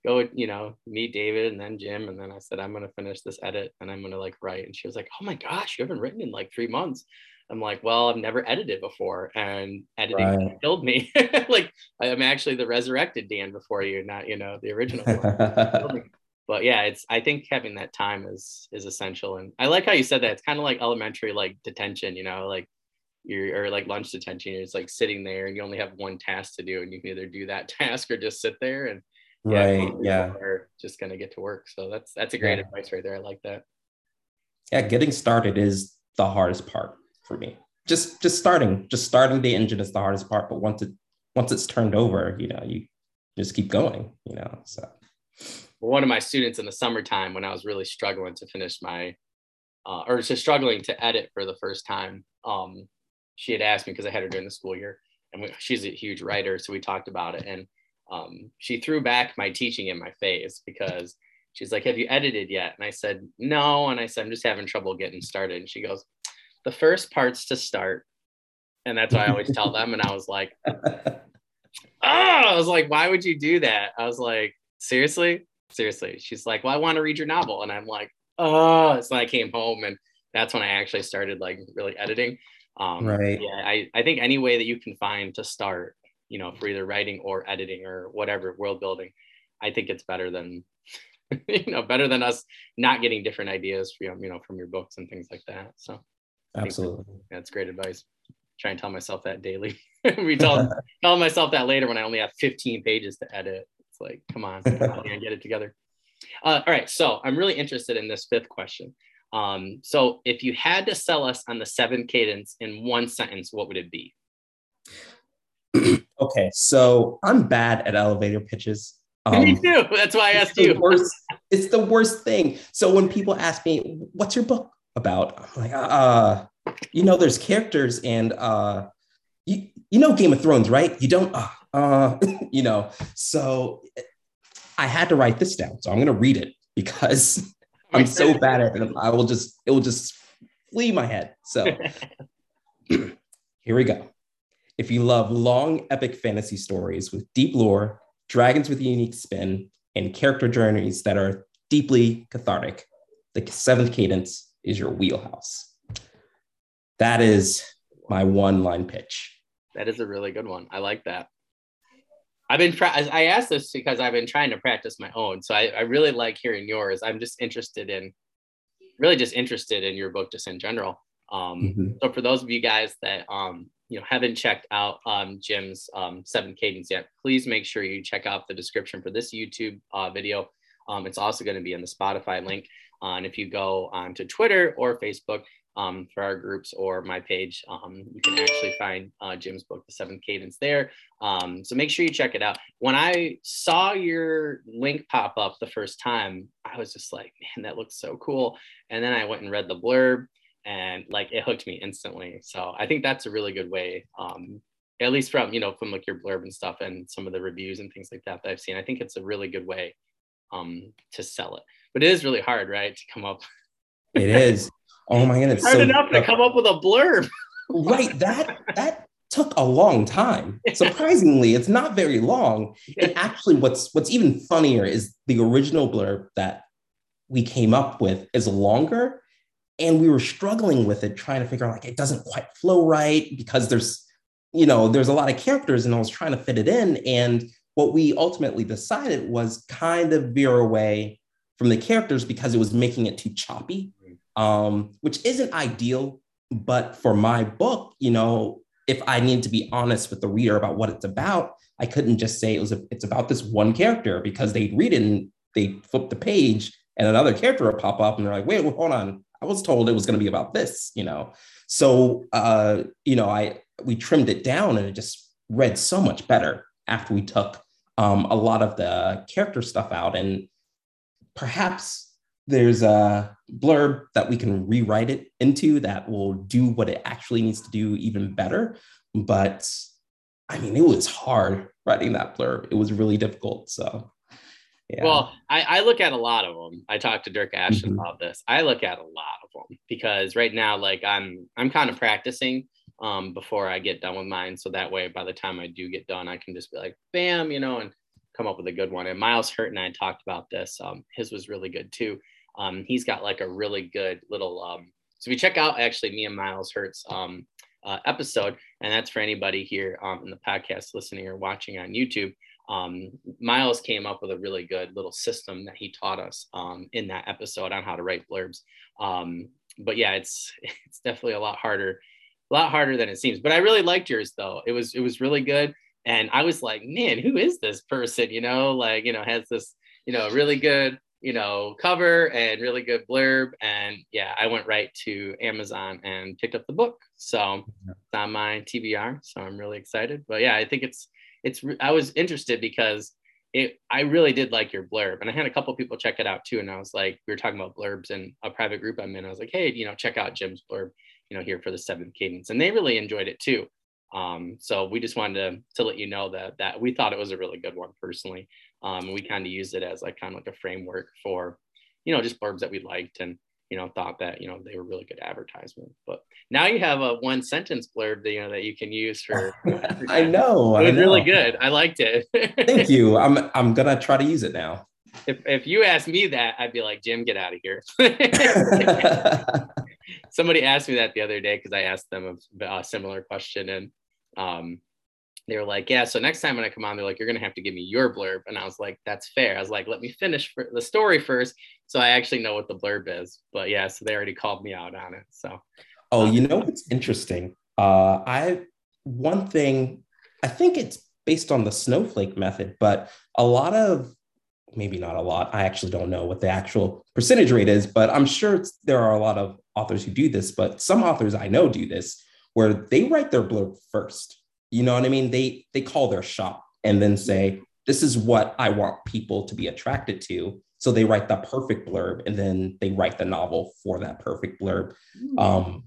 go, you know, meet David and then Jim. And then I said, I'm going to finish this edit and I'm going to like write. And she was like, oh my gosh, you haven't written in like three months. I'm like, well, I've never edited before, and editing right. killed me. like I'm actually the resurrected Dan before you, not you know the original. but yeah, it's I think having that time is is essential, and I like how you said that. It's kind of like elementary like detention, you know, like you're or like lunch detention. It's like sitting there, and you only have one task to do, and you can either do that task or just sit there. And Right. Yeah. We're just gonna get to work. So that's that's a great yeah. advice right there. I like that. Yeah, getting started is the hardest part for me. Just just starting, just starting the engine is the hardest part. But once it once it's turned over, you know, you just keep going, you know. So one of my students in the summertime when I was really struggling to finish my uh, or just struggling to edit for the first time, um, she had asked me because I had her during the school year, and we, she's a huge writer, so we talked about it, and um, she threw back my teaching in my face because she's like, "Have you edited yet?" And I said, "No," and I said, "I'm just having trouble getting started." And she goes, "The first part's to start," and that's what I always tell them. And I was like, "Oh," I was like, "Why would you do that?" I was like, "Seriously." Seriously. She's like, Well, I want to read your novel. And I'm like, oh, so I came home and that's when I actually started like really editing. Um, right. Yeah, I, I think any way that you can find to start, you know, for either writing or editing or whatever world building, I think it's better than, you know, better than us not getting different ideas from, you know, from your books and things like that. So absolutely. That's great advice. Try and tell myself that daily. we tell, tell myself that later when I only have 15 pages to edit. It's like, come on, get it together. Uh, all right, so I'm really interested in this fifth question. Um, so if you had to sell us on the seven cadence in one sentence, what would it be? okay, so I'm bad at elevator pitches. Um, me too. That's why I asked you. Worst, it's the worst thing. So when people ask me, "What's your book about?" I'm like, "Uh, you know, there's characters, and uh, you you know Game of Thrones, right? You don't, uh, uh you know." So I had to write this down. So I'm going to read it because I'm so bad at it. I will just, it will just flee my head. So here we go. If you love long, epic fantasy stories with deep lore, dragons with a unique spin, and character journeys that are deeply cathartic, the seventh cadence is your wheelhouse. That is my one line pitch. That is a really good one. I like that. I've been I asked this because I've been trying to practice my own. So I, I really like hearing yours. I'm just interested in really just interested in your book just in general. Um, mm-hmm. So for those of you guys that um, you know haven't checked out um, Jim's um, Seven Cadence yet, please make sure you check out the description for this YouTube uh, video. Um, it's also going to be in the Spotify link. And if you go on to Twitter or Facebook, um, for our groups or my page. Um, you can actually find uh, Jim's book, The Seventh Cadence, there. Um, so make sure you check it out. When I saw your link pop up the first time, I was just like, man, that looks so cool. And then I went and read the blurb and like it hooked me instantly. So I think that's a really good way. Um, at least from you know from like your blurb and stuff and some of the reviews and things like that that I've seen, I think it's a really good way um, to sell it. But it is really hard, right, to come up. It is. Oh my goodness. Hard so enough to come up with a blurb. right. That that took a long time. Surprisingly, it's not very long. And actually, what's what's even funnier is the original blurb that we came up with is longer. And we were struggling with it, trying to figure out like it doesn't quite flow right because there's, you know, there's a lot of characters and I was trying to fit it in. And what we ultimately decided was kind of veer away from the characters because it was making it too choppy um, which isn't ideal. But for my book, you know, if I need to be honest with the reader about what it's about, I couldn't just say it was a, it's about this one character because they'd read it and they flip the page and another character would pop up and they're like, wait, wait hold on. I was told it was going to be about this, you know. So uh, you know, I we trimmed it down and it just read so much better after we took um, a lot of the character stuff out and perhaps there's a blurb that we can rewrite it into that will do what it actually needs to do even better. But I mean, it was hard writing that blurb. It was really difficult. So, yeah. Well, I, I look at a lot of them. I talked to Dyrk Ashton mm-hmm. about this. I look at a lot of them because right now, like I'm, I'm kind of practicing um, before I get done with mine. So that way, by the time I do get done, I can just be like, bam, you know, and come up with a good one. And Miles Hurt and I talked about this. Um, his was really good too. Um, he's got like a really good little. Um, so if we check out actually me and Miles Hurt's um, uh, episode, and that's for anybody here um, in the podcast listening or watching on YouTube. Um, Miles came up with a really good little system that he taught us um, in that episode on how to write blurbs. Um, but yeah, it's it's definitely a lot harder, a lot harder than it seems. But I really liked yours though. It was it was really good. And I was like, man, who is this person? You know, like you know has this you know really good you know cover and really good blurb, and yeah, I went right to Amazon and picked up the book. So it's on my TBR. So I'm really excited. But yeah, I think it's it's I was interested because it I really did like your blurb, and I had a couple people check it out too. And I was like, we were talking about blurbs in a private group I'm in. I was like, hey, you know, check out Jim's blurb, you know, here for the seventh cadence, and they really enjoyed it too. Um, so we just wanted to to let you know that that we thought it was a really good one personally. Um, we kind of used it as like kind of like a framework for, you know, just blurbs that we liked and you know thought that you know they were really good advertisement. But now you have a one sentence blurb that you know that you can use for i know it was know. really good. I liked it. Thank you. I'm i'm gonna try to use it now. If, if you asked me that i'd be like jim get out of here. Somebody asked me that the other day because i asked them a, a similar question and um they were like, yeah, so next time when I come on, they're like, you're gonna have to give me your blurb. And I was like, that's fair. I was like, let me finish the story first. So I actually know what the blurb is. But yeah, so they already called me out on it. So oh, um, you know what's interesting? Uh I one thing, I think it's based on the snowflake method, but a lot of maybe not a lot. I actually don't know what the actual percentage rate is, but I'm sure there are a lot of authors who do this, but some authors I know do this where they write their blurb first you know what I mean? They they call their shop and then say, this is what I want people to be attracted to. So they write the perfect blurb and then they write the novel for that perfect blurb. Hmm. Um,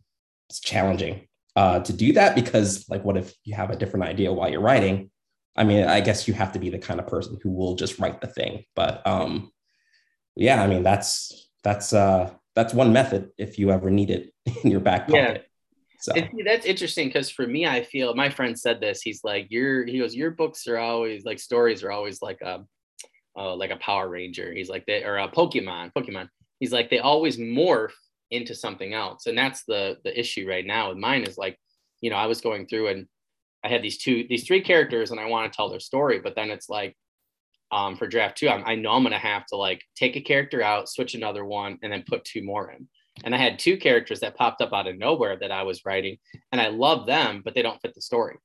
it's challenging uh, to do that because, like, what if you have a different idea while you're writing? I mean, I guess you have to be the kind of person who will just write the thing. But um, yeah, I mean, that's that's uh, that's one method if you ever need it in your back pocket. So it, that's interesting because for me, I feel my friend said this. He's like, your he goes, your books are always like stories are always like a uh, like a Power Ranger. He's like they or a Pokemon, Pokemon. He's like they always morph into something else, and that's the the issue right now. with mine is like, you know, I was going through and I had these two, these three characters, and I want to tell their story, but then it's like, um, for draft two, I'm, I know I'm gonna have to like take a character out, switch another one, and then put two more in. And I had two characters that popped up out of nowhere that I was writing, and I love them, but they don't fit the story.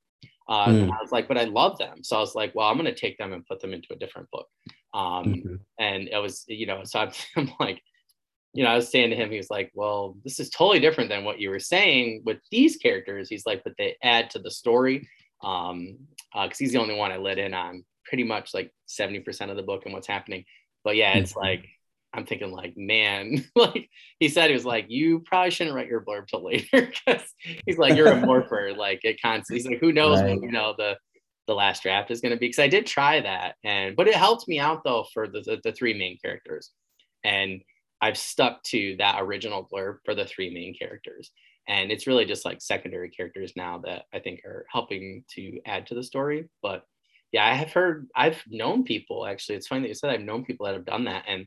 Uh, mm. I was like, but I love them. So I was like, well, I'm going to take them and put them into a different book. Um, mm-hmm. And it was, you know, so I'm, I'm, like, you know, I was saying to him, he was like, well, this is totally different than what you were saying with these characters. He's like, but they add to the story. Um, because uh, he's the only one I let in on pretty much like 70% of the book and what's happening. But yeah, it's mm-hmm. like I'm thinking like, man, like he said, he was like, you probably shouldn't write your blurb till later because he's like, you're a morpher, like it constantly. He's like, who knows right. when you know the the last draft is going to be? Because I did try that, and but it helped me out though for the, the the three main characters, and I've stuck to that original blurb for the three main characters, and it's really just like secondary characters now that I think are helping to add to the story, but. Yeah, I have heard, I've known people actually. It's funny that you said I've known people that have done that. And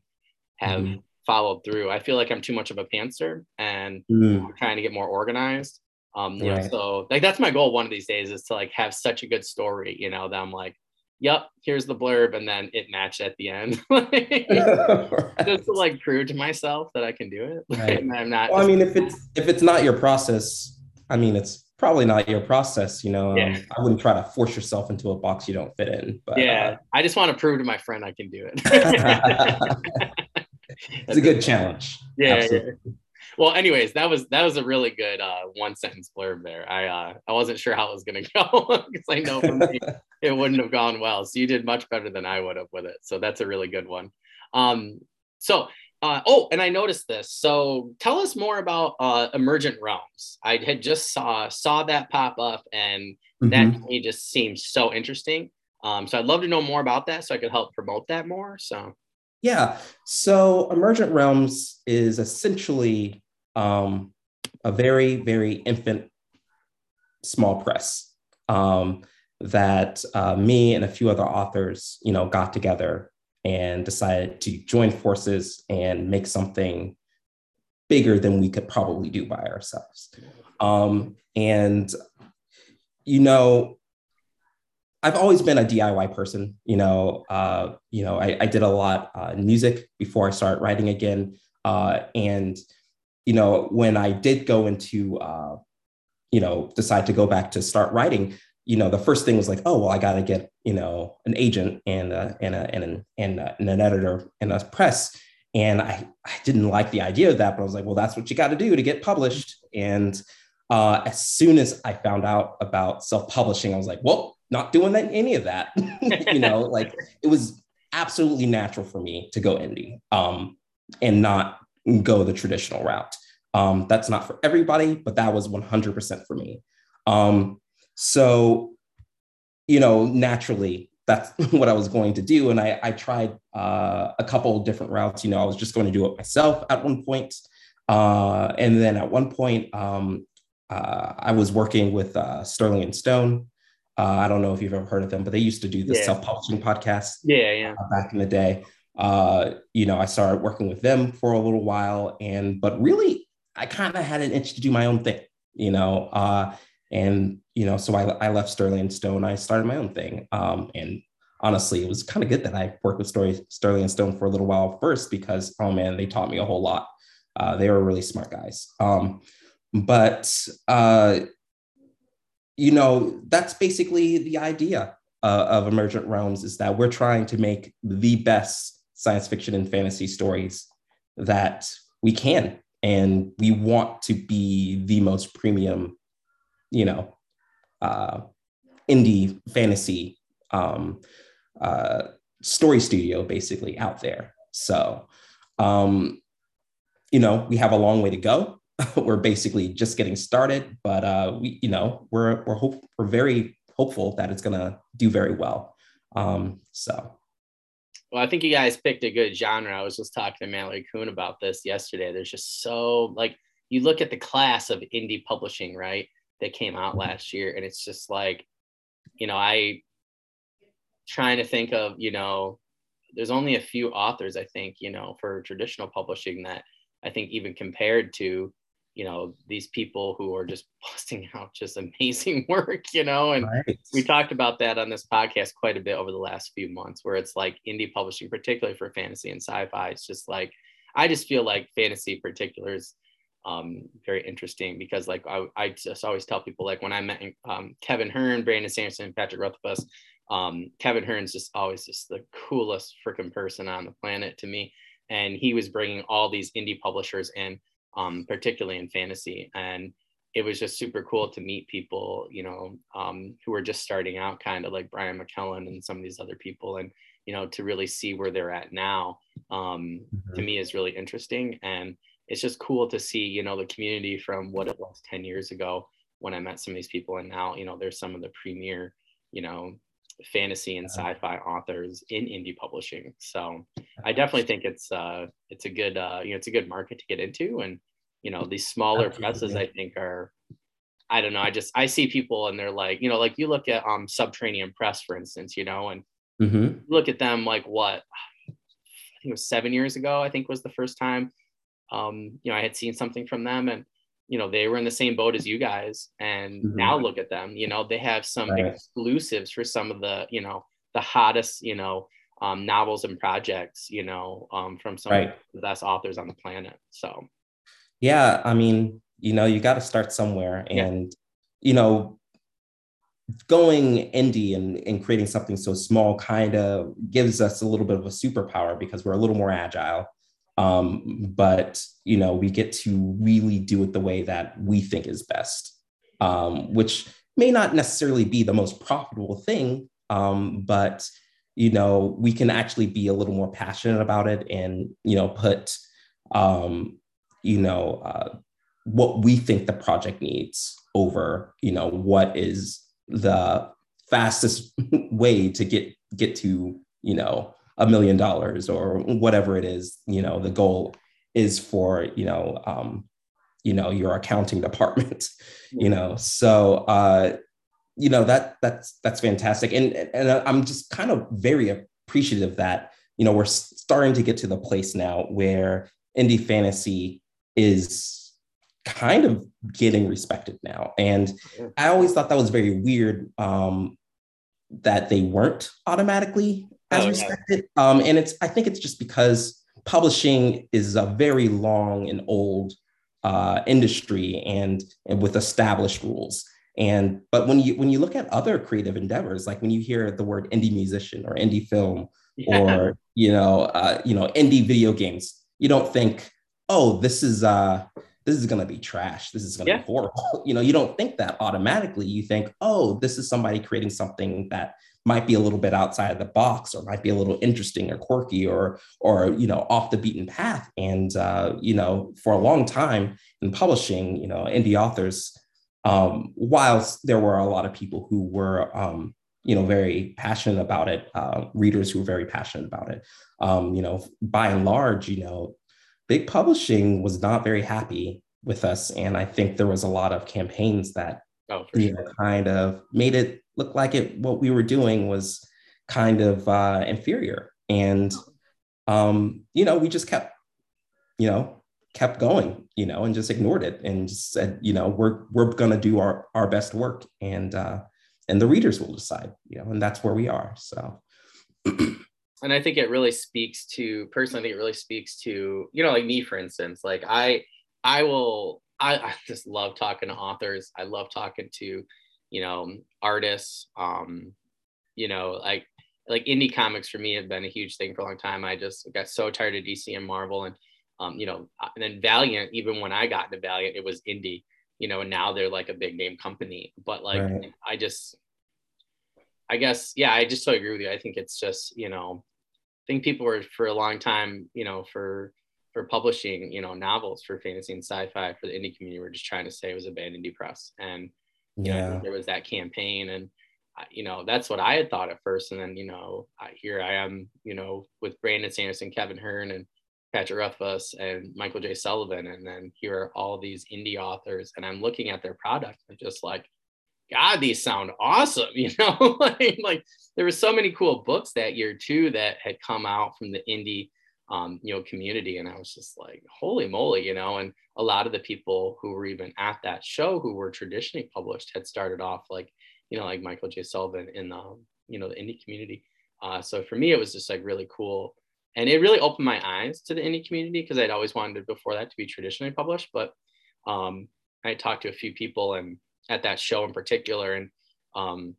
have mm-hmm. followed through. I feel like I'm too much of a pantser and mm. I'm trying to get more organized. Um, you right. know, so like that's my goal one of these days is to like have such a good story, you know, that I'm like, yep, here's the blurb, and then it matched at the end. Just to like prove to myself that I can do it. Right. I'm not. Well, I mean, if it's if it's not your process, I mean, it's probably not your process. You know, yeah. um, I wouldn't try to force yourself into a box you don't fit in. But yeah, uh, I just want to prove to my friend I can do it it's a good challenge. Yeah, yeah, Well, anyways, that was that was a really good uh, one sentence blurb there. I uh, I wasn't sure how it was gonna go because I know for me it wouldn't have gone well. So you did much better than I would have with it. So that's a really good one. Um, so uh, oh, and I noticed this. So tell us more about uh, Emergent Realms. I had just saw saw that pop up, and mm-hmm. that to me just seems so interesting. Um, so I'd love to know more about that, so I could help promote that more. So yeah. So Emergent Realms is essentially um, a very, very infant small press um, that uh, me and a few other authors, you know, got together and decided to join forces and make something bigger than we could probably do by ourselves. Um, and, you know, I've always been a DIY person. You know, uh, you know, I, I did a lot uh, music before I started writing again, uh, and you know, when I did go into, uh, you know, decide to go back to start writing, you know, the first thing was like, oh, well, I got to get, you know, an agent and, and, a, and, an, and, uh, and an editor and a press. And I, I didn't like the idea of that, but I was like, well, that's what you got to do to get published. And uh, as soon as I found out about self-publishing, I was like, well, not doing that, any of that. you know, like it was absolutely natural for me to go indie um, and not go the traditional route. Um, that's not for everybody, but that was 100% for me. Um, so, you know, naturally, that's what I was going to do. And I, I tried uh, a couple of different routes. You know, I was just going to do it myself at one point. Uh, and then at one point, um, uh, I was working with uh, Sterling and Stone. Uh, I don't know if you've ever heard of them, but they used to do the yeah. self-publishing podcast. Yeah, yeah. Uh, back in the day, you know, I started working with them for a little while, and but really, I kind of had an itch to do my own thing. You know, and you know, so I, I left Sterling and Stone. I started my own thing. Um, and honestly, it was kind of good that I worked with Story, Sterling and Stone for a little while first because oh man, they taught me a whole lot. Uh, they were really smart guys. Um, but uh, you know, that's basically the idea uh, of Emergent Realms is that we're trying to make the best science fiction and fantasy stories that we can, and we want to be the most premium you know, uh, indie fantasy um, uh, story studio basically out there. So, um, you know, we have a long way to go. we're basically just getting started, but uh, we, you know, we're we're hope we're very hopeful that it's gonna do very well. Um, so. Well, I think you guys picked a good genre. I was just talking to Mallory Kuhn about this yesterday. There's just so like you look at the class of indie publishing, right? that came out last year and it's just like you know i trying to think of you know there's only a few authors i think you know for traditional publishing that i think even compared to you know these people who are just busting out just amazing work you know and right. we talked about that on this podcast quite a bit over the last few months where it's like indie publishing particularly for fantasy and sci-fi it's just like i just feel like fantasy particulars um, very interesting because like I, I just always tell people like when I met um, Kevin Hearne, Brandon Sanderson, Patrick Rothfuss, um, Kevin Hearne's just always just the coolest freaking person on the planet to me. And he was bringing all these indie publishers in, um, particularly in fantasy. And it was just super cool to meet people, you know, um, who were just starting out, kind of like Brian McClellan and some of these other people. And, you know, to really see where they're at now, um, mm-hmm. to me is really interesting. And it's just cool to see, you know, the community from what it was 10 years ago when I met some of these people. And now, you know, there's some of the premier, you know, fantasy and sci-fi authors in indie publishing. So I definitely think it's uh it's a good uh you know it's a good market to get into. And you know, these smaller presses I think are I don't know. I just I see people and they're like, you know, like you look at um Subterranean Press, for instance, you know, and mm-hmm. look at them like what I think it was seven years ago, I think was the first time um, you know, I had seen something from them and, you know, they were in the same boat as you guys. And mm-hmm. now look at them, you know, they have some right. exclusives for some of the, you know, the hottest, you know, um, novels and projects, you know, um, from some right. of the best authors on the planet. So, yeah, I mean, you know, you got to start somewhere. And, yeah. you know, going indie and, and creating something so small kind of gives us a little bit of a superpower because we're a little more agile um, but you know we get to really do it the way that we think is best um, which may not necessarily be the most profitable thing um, but you know we can actually be a little more passionate about it and you know put um, you know uh, what we think the project needs over you know what is the fastest way to get get to you know a million dollars or whatever it is you know the goal is for you know um, you know your accounting department you know? So uh you know that that's that's fantastic. And and i'm just kind of very appreciative that. You know we're starting to get to the place now where indie fantasy is kind of getting respected now. And i always thought that was very weird um that they weren't automatically as oh, respected. Yeah. Um, and it's I think it's just because publishing is a very long and old uh, industry and, and with established rules. And but when you when you look at other creative endeavors, like when you hear the word indie musician or indie film yeah. or you know uh, you know indie video games, you don't think, oh, this is uh this is going to be trash. This is going to yeah. be horrible. You know, you don't think that automatically. You think, oh, this is somebody creating something that might be a little bit outside of the box or might be a little interesting or quirky or or you know off the beaten path. And uh, you know for a long time in publishing you know indie authors um, whilst there were a lot of people who were um, you know very passionate about it uh, readers who were very passionate about it um, you know by and large you know big publishing was not very happy with us. And i think there was a lot of campaigns that oh, you sure. know, kind of made it look like it what we were doing was kind of uh, inferior. And um, you know we just kept you know kept going you know and just ignored it and just said you know we're we're going to do our our best work and uh and the readers will decide you know and that's where we are so. And i think it really speaks to personally i think it really speaks to you know like me for instance like i i will I, I just love talking to authors. I love talking to, you know, artists. Um, you know, like like indie comics for me have been a huge thing for a long time. I just got so tired of DC and Marvel, and um, you know, and then Valiant. Even when I got into Valiant, it was indie. You know, and now they're like a big name company. But like, right. I just, I guess, yeah, I just totally agree with you. I think it's just, you know, I think people were for a long time, you know, for for publishing, you know, novels for fantasy and sci-fi for the indie community. We're just trying to say it was a bad indie press, and yeah, know, there was that campaign, and uh, you know, that's what I had thought at first, and then you know, I, here I am, you know, with Brandon Sanderson, Kevin Hearne, and Patrick Rothfuss, and Michael J. Sullivan, and then here are all these indie authors, and I'm looking at their product and just like, God, these sound awesome, you know, like, like there were so many cool books that year too that had come out from the indie um, you know, community. And I was just like, holy moly, you know, and a lot of the people who were even at that show who were traditionally published had started off like, you know, like Michael J. Sullivan in the, you know, the indie community. Uh, so for me, it was just like really cool. And it really opened my eyes to the indie community because I'd always wanted before that to be traditionally published. But um, I talked to a few people and at that show in particular, and um,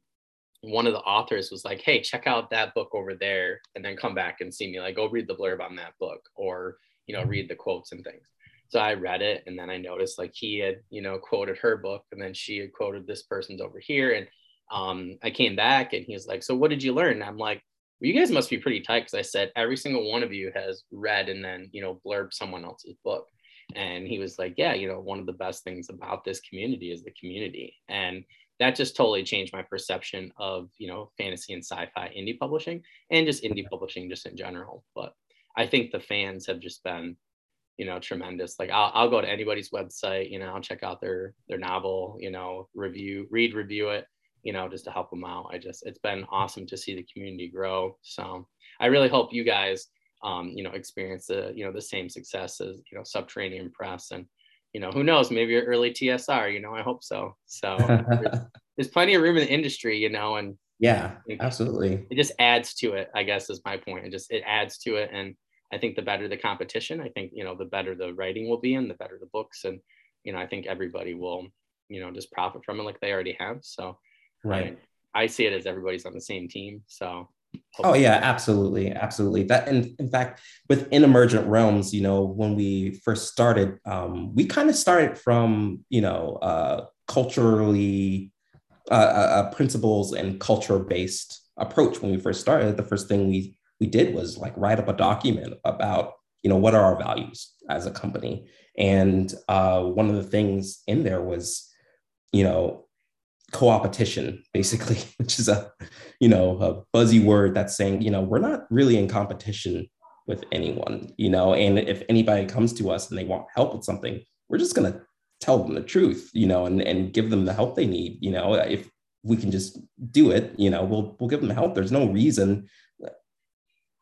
one of the authors was like, hey, check out that book over there and then come back and see me. Like, go read the blurb on that book or, you know, read the quotes and things. So I read it and then I noticed like he had, you know, quoted her book and then she had quoted this person's over here. And um, I came back and he was like, so what did you learn? And I'm like, well, you guys must be pretty tight because I said every single one of you has read and then, you know, blurb someone else's book. And he was like, yeah, you know, one of the best things about this community is the community. And that just totally changed my perception of you know fantasy and sci-fi indie publishing and just indie publishing just in general. But i think the fans have just been you know tremendous. Like I'll, I'll go to anybody's website you know i'll check out their their novel you know review read review it you know just to help them out. I just it's been awesome to see the community grow. So i really hope you guys um, you know experience the you know the same success as you know subterranean press and you know, who knows? Maybe an early TSR. You know, I hope so. So there's, there's, plenty of room in the industry. You know, and yeah, absolutely. It just adds to it. I guess is my point. It just it adds to it, and I think the better the competition, I think you know the better the writing will be, and the better the books, and you know, I think everybody will you know just profit from it like they already have. So right. I, I see it as everybody's on the same team. So Oh yeah, absolutely, absolutely. That and in fact, within emergent realms, you know, when we first started, um, we kind of started from you know uh, culturally uh, uh, uh principles and culture based approach. When we first started, the first thing we we did was like write up a document about you know what are our values as a company, and uh, one of the things in there was you know co-opetition basically which is a you know a buzzy word that's saying you know we're not really in competition with anyone you know and if anybody comes to us and they want help with something we're just going to tell them the truth you know and, and give them the help they need you know. If we can just do it you know we'll we'll give them help. There's no reason.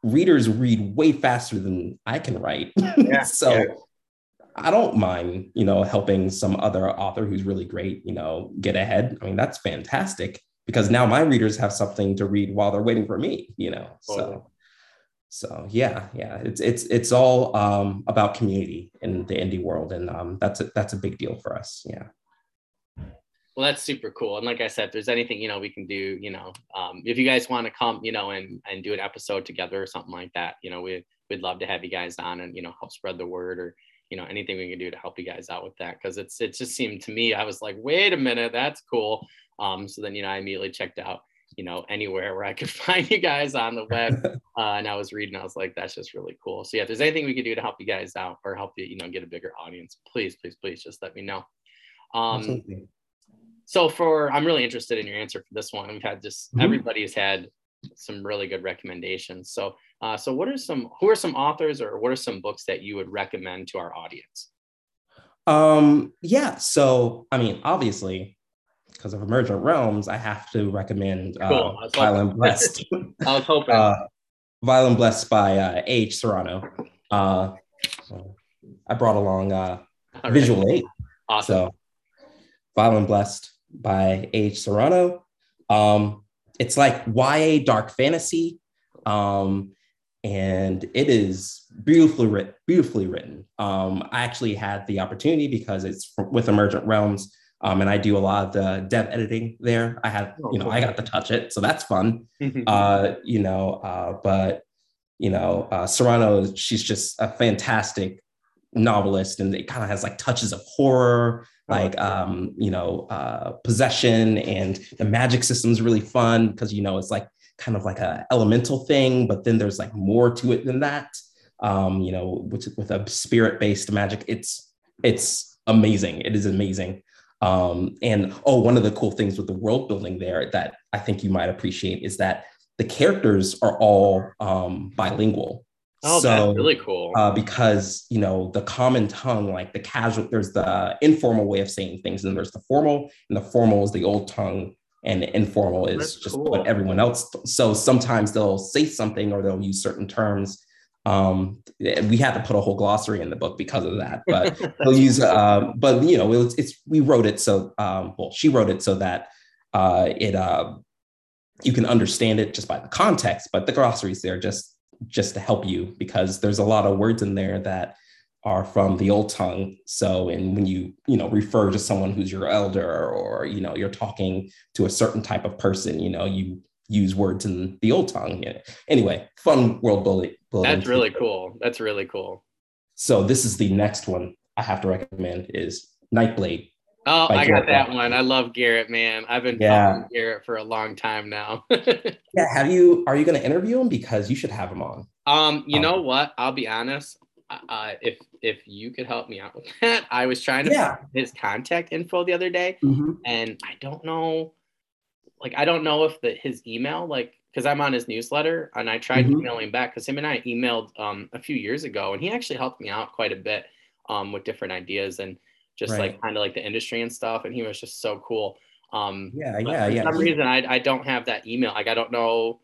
Readers read way faster than i can write. Yeah, so yeah. I don't mind, you know, helping some other author who's really great, you know, get ahead. I mean, that's fantastic because now my readers have something to read while they're waiting for me, you know. So so yeah, yeah, it's it's it's all um, about community in the indie world, and um, that's a, that's a big deal for us. Yeah. well, that's super cool. And like I said, if there's anything, you know, we can do, you know, um, if you guys want to come, you know, and, and do an episode together or something like that, you know, we, we'd love to have you guys on and, you know, help spread the word or, you know, anything we can do to help you guys out with that. Cause it's, it just seemed to me, I was like, wait a minute, that's cool. Um, so then, you know, I immediately checked out, you know, anywhere where I could find you guys on the web. Uh, and I was reading, I was like, that's just really cool. So yeah, if there's anything we could do to help you guys out or help you, you know, get a bigger audience, please, please, please just let me know. Um, Absolutely so for i'm really interested in your answer for this one we've had just mm-hmm. everybody's had some really good recommendations so uh, so what are some who are some authors or what are some books that you would recommend to our audience um yeah so i mean obviously because of emergent realms i have to recommend uh, cool. violent blessed i was hoping uh, violent blessed by uh, h serrano uh i brought along uh right. visual eight awesome so violent blessed by H. Serrano. Um, it's like YA dark fantasy, um, and it is beautifully written. Beautifully written. Um, I actually had the opportunity because it's with Emergent Realms, um, and I do a lot of the dev editing there. I have, oh, you know. I got to touch it, so that's fun. uh, you know, uh, but you know, uh, Serrano, she's just a fantastic novelist, and it kind of has like touches of horror like um, you know uh, possession and the magic system is really fun because you know it's like kind of like a elemental thing but then there's like more to it than that. Um, you know with, with a spirit based magic it's it's amazing. It is amazing. Um, and oh one of the cool things with the world building there that i think you might appreciate is that the characters are all um, bilingual. Oh, so, that's really cool. Uh, because you know the common tongue, like the casual, there's the informal way of saying things, and there's the formal, and the formal is the old tongue, and informal is that's just cool. what everyone else. So sometimes they'll say something or they'll use certain terms. Um, we had to put a whole glossary in the book because of that, but they'll use. Uh, but you know, it's, it's we wrote it so. Um, well, she wrote it so that uh, it uh, you can understand it just by the context, but the glossaries there just just to help you because there's a lot of words in there that are from the old tongue so and when you you know refer to someone who's your elder or you know you're talking to a certain type of person you know you use words in the old tongue anyway fun world building that's really cool that's really cool so this is the next one i have to recommend is nightblade Oh, I Garrett got that one. I love Garrett, man. I've been yeah. following Garrett for a long time now. yeah, have you? Are you going to interview him? Because you should have him on. Um, you um, know what? I'll be honest. Uh, if if you could help me out with that, I was trying to yeah. find his contact info the other day, mm-hmm. and I don't know. Like, I don't know if the his email, like, because I'm on his newsletter, and I tried mm-hmm. emailing back because him and I emailed um a few years ago, and he actually helped me out quite a bit um with different ideas and just right. like kind of like the industry and stuff. And he was just so cool. Um, yeah, yeah, for yeah. For some reason, I, I don't have that email. Like, I don't know.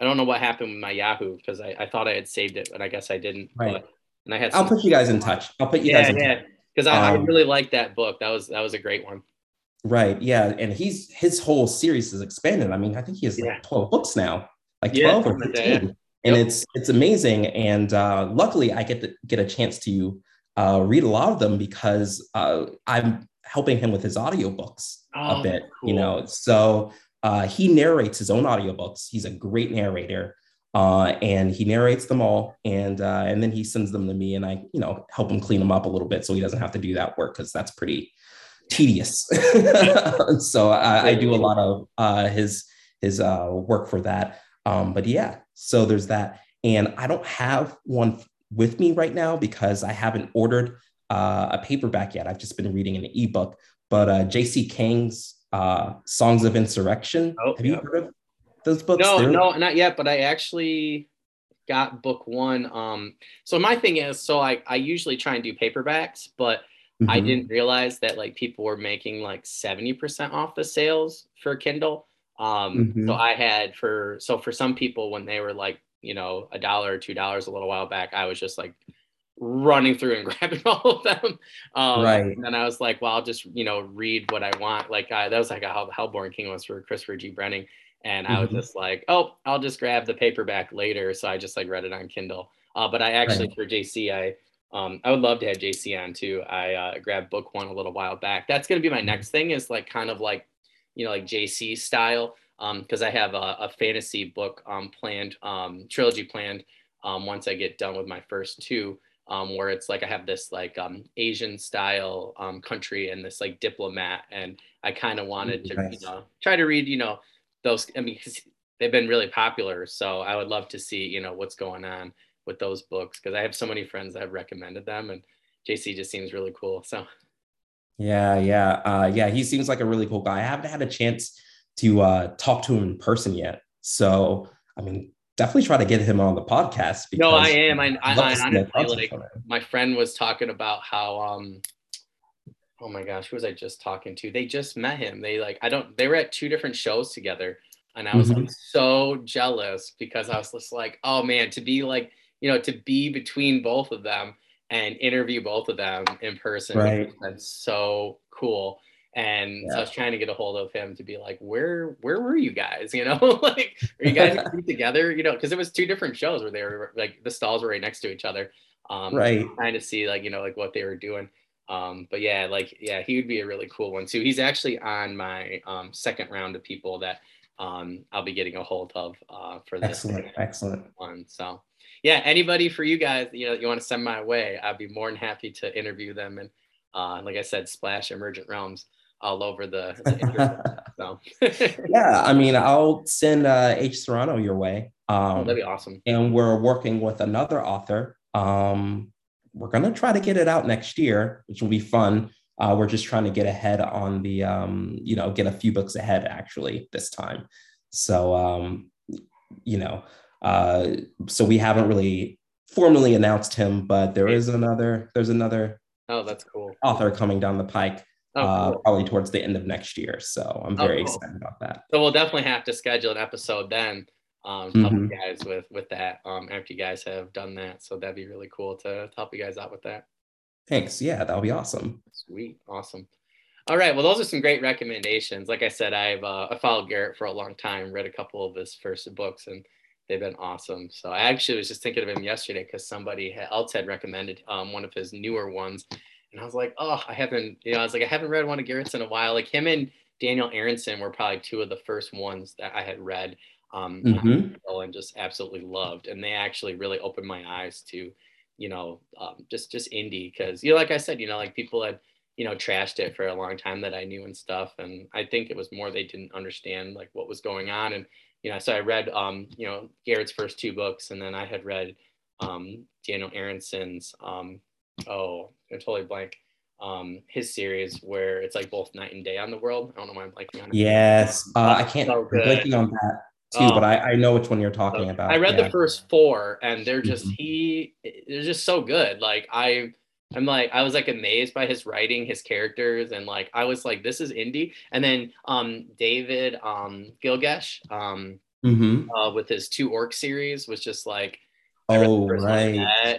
I don't know what happened with my Yahoo because I, I thought I had saved it, but I guess I didn't. Right. But, and I had. I'll put you guys in touch. I'll put you yeah, guys in yeah. touch. Because I, um, I really liked that book. That was that was a great one. Right. Yeah. And he's his whole series is expanded. I mean, I think he has like yeah. 12 books now, like 12 or 15. Yeah. And yep. it's it's amazing. And uh, luckily I get to get a chance to uh, read a lot of them because uh, I'm helping him with his audiobooks oh, a bit, cool. you know. So uh, he narrates his own audiobooks. He's a great narrator. Uh, and he narrates them all, and uh, and then he sends them to me, and I, you know, help him clean them up a little bit so he doesn't have to do that work because that's pretty tedious. so I, I, do a lot of uh, his his uh, work for that. Um, but yeah, so there's that, and I don't have one with me right now because I haven't ordered uh, a paperback yet. I've just been reading an ebook. But uh, J.C. Kang's uh, Songs of Insurrection. Oh, Have you heard of those books? No, They're... no, not yet. But I actually got book one. Um, so my thing is, so I, I usually try and do paperbacks, but mm-hmm. I didn't realize that like people were making like 70% off the sales for Kindle. Um, mm-hmm. so I had for, so for some people when they were like, you know, a dollar or two dollars a little while back, I was just like running through and grabbing all of them. Um, right. And I was like, well, I'll just, you know, read what I want. Like uh, that was like how Hellborn King was for Christopher G. Brenning. And mm-hmm. I was mm-hmm. just like, oh, I'll just grab the paperback later. So I just like read it on Kindle. Uh, but I actually, right. for JC, I, Um, I would love to have JC on too. I uh, grabbed book one a little while back. That's going to be my next thing is like kind of like, you know, like JC style. Um, cause I have a, a fantasy book, um, planned, um, trilogy planned, um, once I get done with my first two, um, where it's like I have this like um, Asian style um, country and this like diplomat, and I kind of wanted to nice. you know try to read you know those. I mean, they've been really popular, so I would love to see you know what's going on with those books because I have so many friends that have recommended them, and JC just seems really cool. So. Yeah, yeah, uh, yeah. He seems like a really cool guy. I haven't had a chance to uh, talk to him in person yet, so I mean, definitely try to get him on the podcast. No, I am. I, I, I honestly like my friend was talking about how um oh my gosh, who was I just talking to? They just met him. They like I don't they were at two different shows together and I was mm-hmm. like so jealous because I was just like, oh man, to be like you know, to be between both of them and interview both of them in person. Right. That's so cool. And yeah. so I was trying to get a hold of him to be like, where, where were you guys? You know, like, are you guys together? You know, because it was two different shows where they were like the stalls were right next to each other. Um, right. Trying to see like you know like what they were doing. Um, but yeah, like yeah, he would be a really cool one too. He's actually on my um, second round of people that um, I'll be getting a hold of uh, for this. Excellent, excellent one. So yeah, anybody for you guys, you know, you want to send my way, I'd be more than happy to interview them. And uh, like I said, splash Emergent Realms all over the. the so. yeah, I mean, I'll send uh, H. Serrano your way. Um, That'd be awesome. And we're working with another author. Um, we're gonna try to get it out next year, which will be fun. Uh, we're just trying to get ahead on the, um, you know, get a few books ahead actually this time. So, um, you know, uh, so we haven't really formally announced him, but there is another. There's another. Oh, that's cool. Author coming down the pike. Oh, uh, probably towards the end of next year. So I'm oh, very oh, cool. excited about that. So we'll definitely have to schedule an episode then um, to help mm-hmm. you guys with with that um, after you guys have done that. So that'd be really cool to, to help you guys out with that. Thanks. Yeah, that'll be awesome. Sweet. Awesome. All right. Well, those are some great recommendations. Like I said, I've uh, I followed Garrett for a long time, read a couple of his first books, and they've been awesome. So I actually was just thinking of him yesterday because somebody else had recommended um, one of his newer ones, and I was like, oh, I haven't, you know, I was like, I haven't read one of Garrett's in a while. Like him and Daniel Arenson were probably two of the first ones that I had read um, mm-hmm. and just absolutely loved. And they actually really opened my eyes to, you know, um, just just indie because you know, like I said, you know, like people had you know trashed it for a long time that I knew and stuff, and I think it was more they didn't understand like what was going on. And you know, so I read um, you know Garrett's first two books, and then I had read um, Daniel Arenson's um, oh, I totally blank. Um, his series where it's like both night and day on the world. I don't know why I'm blanking on it. Yes, uh, I can't. So blanking on that too, um, but I, I know which one you're talking about. I read yeah. the first four, and they're just mm-hmm. he. They're just so good. Like I, I'm like I was like amazed by his writing, his characters, and like I was like, this is indie. And then um David um Dalglish um mm-hmm. uh, with his two orc series was just like Oh right,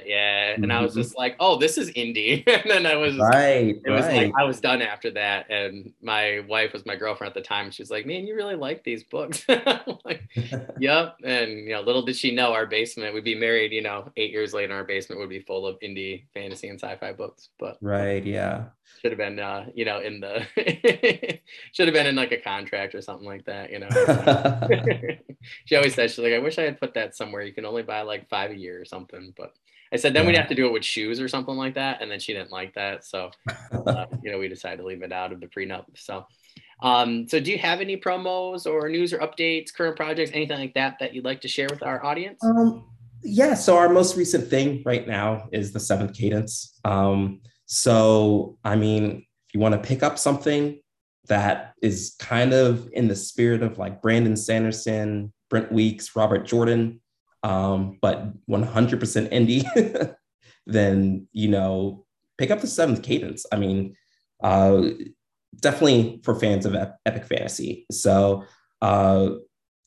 yeah. And mm-hmm. I was mm-hmm. just like, "Oh, this is indie." and then I was right. It was right. like I was done after that, and my wife was my girlfriend at the time. She was like, "Man, you really like these books?" like, "Yep." And you know, little did she know, our basement would be married. You know, eight years later, our basement would be full of indie fantasy and sci-fi books. But right, yeah, should have been, uh, you know, in the should have been in like a contract or something like that. You know, she always says, she's like, "I wish I had put that somewhere. You can only buy like five year or something. But I said then yeah. we'd have to do it with shoes or something like that, and then she didn't like that, so uh, you know we decided to leave it out of the prenup. So, um, so do you have any promos or news or updates, current projects, anything like that that you'd like to share with our audience? Um, yeah. So our most recent thing right now is the seventh cadence. Um, so I mean, if you want to pick up something that is kind of in the spirit of like Brandon Sanderson, Brent Weeks, Robert Jordan, um, but 100% indie, then, you know, pick up the seventh cadence. I mean, uh, definitely for fans of epic fantasy. So, uh,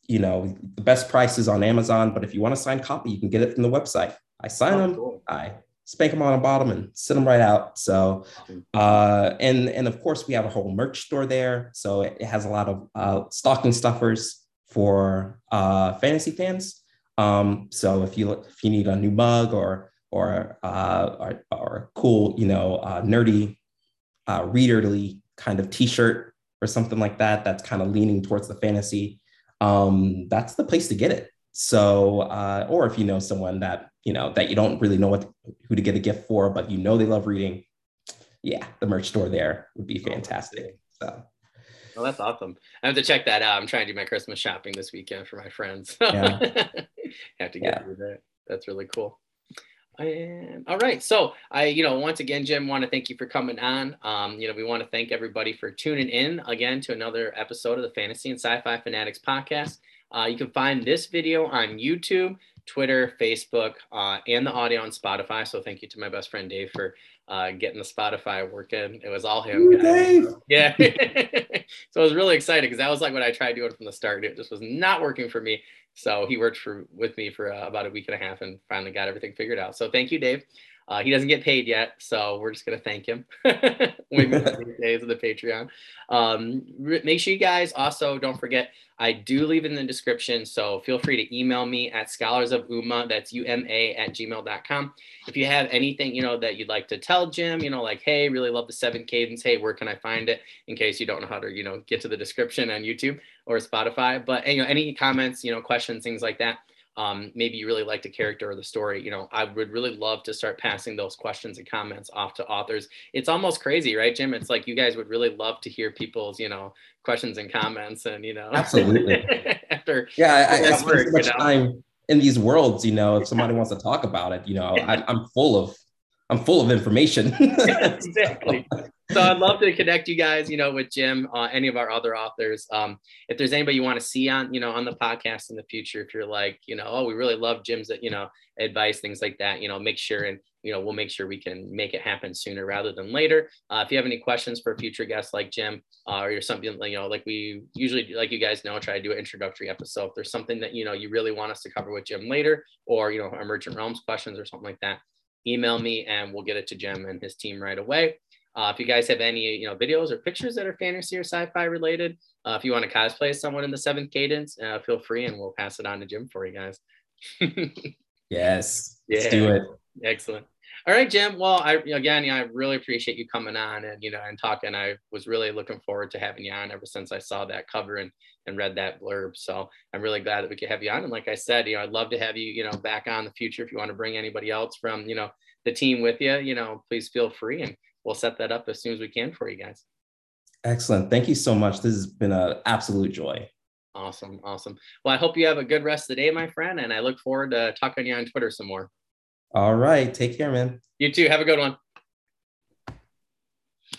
you know, the best price is on Amazon, but if you want a signed copy, you can get it from the website. I sign oh, them, cool. I spank them on the bottom and send them right out. So, uh, and and of course we have a whole merch store there. So it, it has a lot of uh, stocking stuffers for uh, fantasy fans. Um, so if you if you need a new mug or or uh, or, or cool, you know, uh, nerdy, uh, readerly kind of T-shirt or something like that. That's kind of leaning towards the fantasy. Um, that's the place to get it. So, uh, or if you know someone that you know that you don't really know what who to get a gift for, but you know they love reading, yeah, the merch store there would be fantastic. So. Well, that's awesome. I have to check that out. I'm trying to do my Christmas shopping this weekend for my friends. Yeah. have to get yeah. through that. That's really cool. And all right, so I, you know, once again, Jim, want to thank you for coming on. Um, you know, we want to thank everybody for tuning in again to another episode of the Fantasy and Sci-Fi Fanatics podcast. Uh, you can find this video on YouTube, Twitter, Facebook, uh, and the audio on Spotify. So thank you to my best friend Dave for uh, getting the Spotify working. It was all him. Ooh, Dave. Yeah. so I was really excited because that was like what I tried doing from the start. It just was not working for me. So he worked for with me for uh, about a week and a half and finally got everything figured out. So thank you, Dave. Uh, he doesn't get paid yet, so we're just gonna thank him. The days of the Patreon. Um, make sure you guys also don't forget I do leave in the description, so feel free to email me at scholars of uma. That's uma at gmail.com. If you have anything you know that you'd like to tell Jim, you know, like hey, really love the seven cadence. Hey, where can I find it? In case you don't know how to you know get to the description on YouTube or Spotify, but you know any comments, you know, questions, things like that um, maybe you really liked a character or the story, you know, I would really love to start passing those questions and comments off to authors. It's almost crazy, right, Jim? It's like you guys would really love to hear people's, you know, questions and comments, and you know, absolutely. after yeah, I, I spend so much you know? time in these worlds. You know, if somebody wants to talk about it, you know, I, I'm full of I'm full of information. exactly so I'd love to connect you guys, you know, with Jim, uh, any of our other authors. Um, if there's anybody you want to see on, you know, on the podcast in the future, if you're like, you know, oh, we really love Jim's, you know, advice, things like that, you know, make sure and, you know, we'll make sure we can make it happen sooner rather than later. Uh, if you have any questions for future guests like Jim, uh, or you're something, you know, like we usually, like you guys know, try to do an introductory episode. If there's something that, you know, you really want us to cover with Jim later, or, you know, emergent realms questions or something like that, email me and we'll get it to Jim and his team right away. Uh, if you guys have any, you know, videos or pictures that are fantasy or sci-fi related, uh, if you want to cosplay someone in the seventh cadence, uh, feel free and we'll pass it on to Jim for you guys. yes, yeah. let's do it. Excellent. All right, Jim. Well, I again, yeah, I really appreciate you coming on and you know and talking. I was really looking forward to having you on ever since I saw that cover and and read that blurb. So I'm really glad that we could have you on. And like I said, you know, I'd love to have you, you know, back on the future if you want to bring anybody else from you know the team with you. You know, please feel free and we'll set that up as soon as we can for you guys. Excellent. Thank you so much. This has been an absolute joy. Awesome. Awesome. Well, I hope you have a good rest of the day, my friend. And I look forward to talking to you on Twitter some more. All right. Take care, man. You too. Have a good one.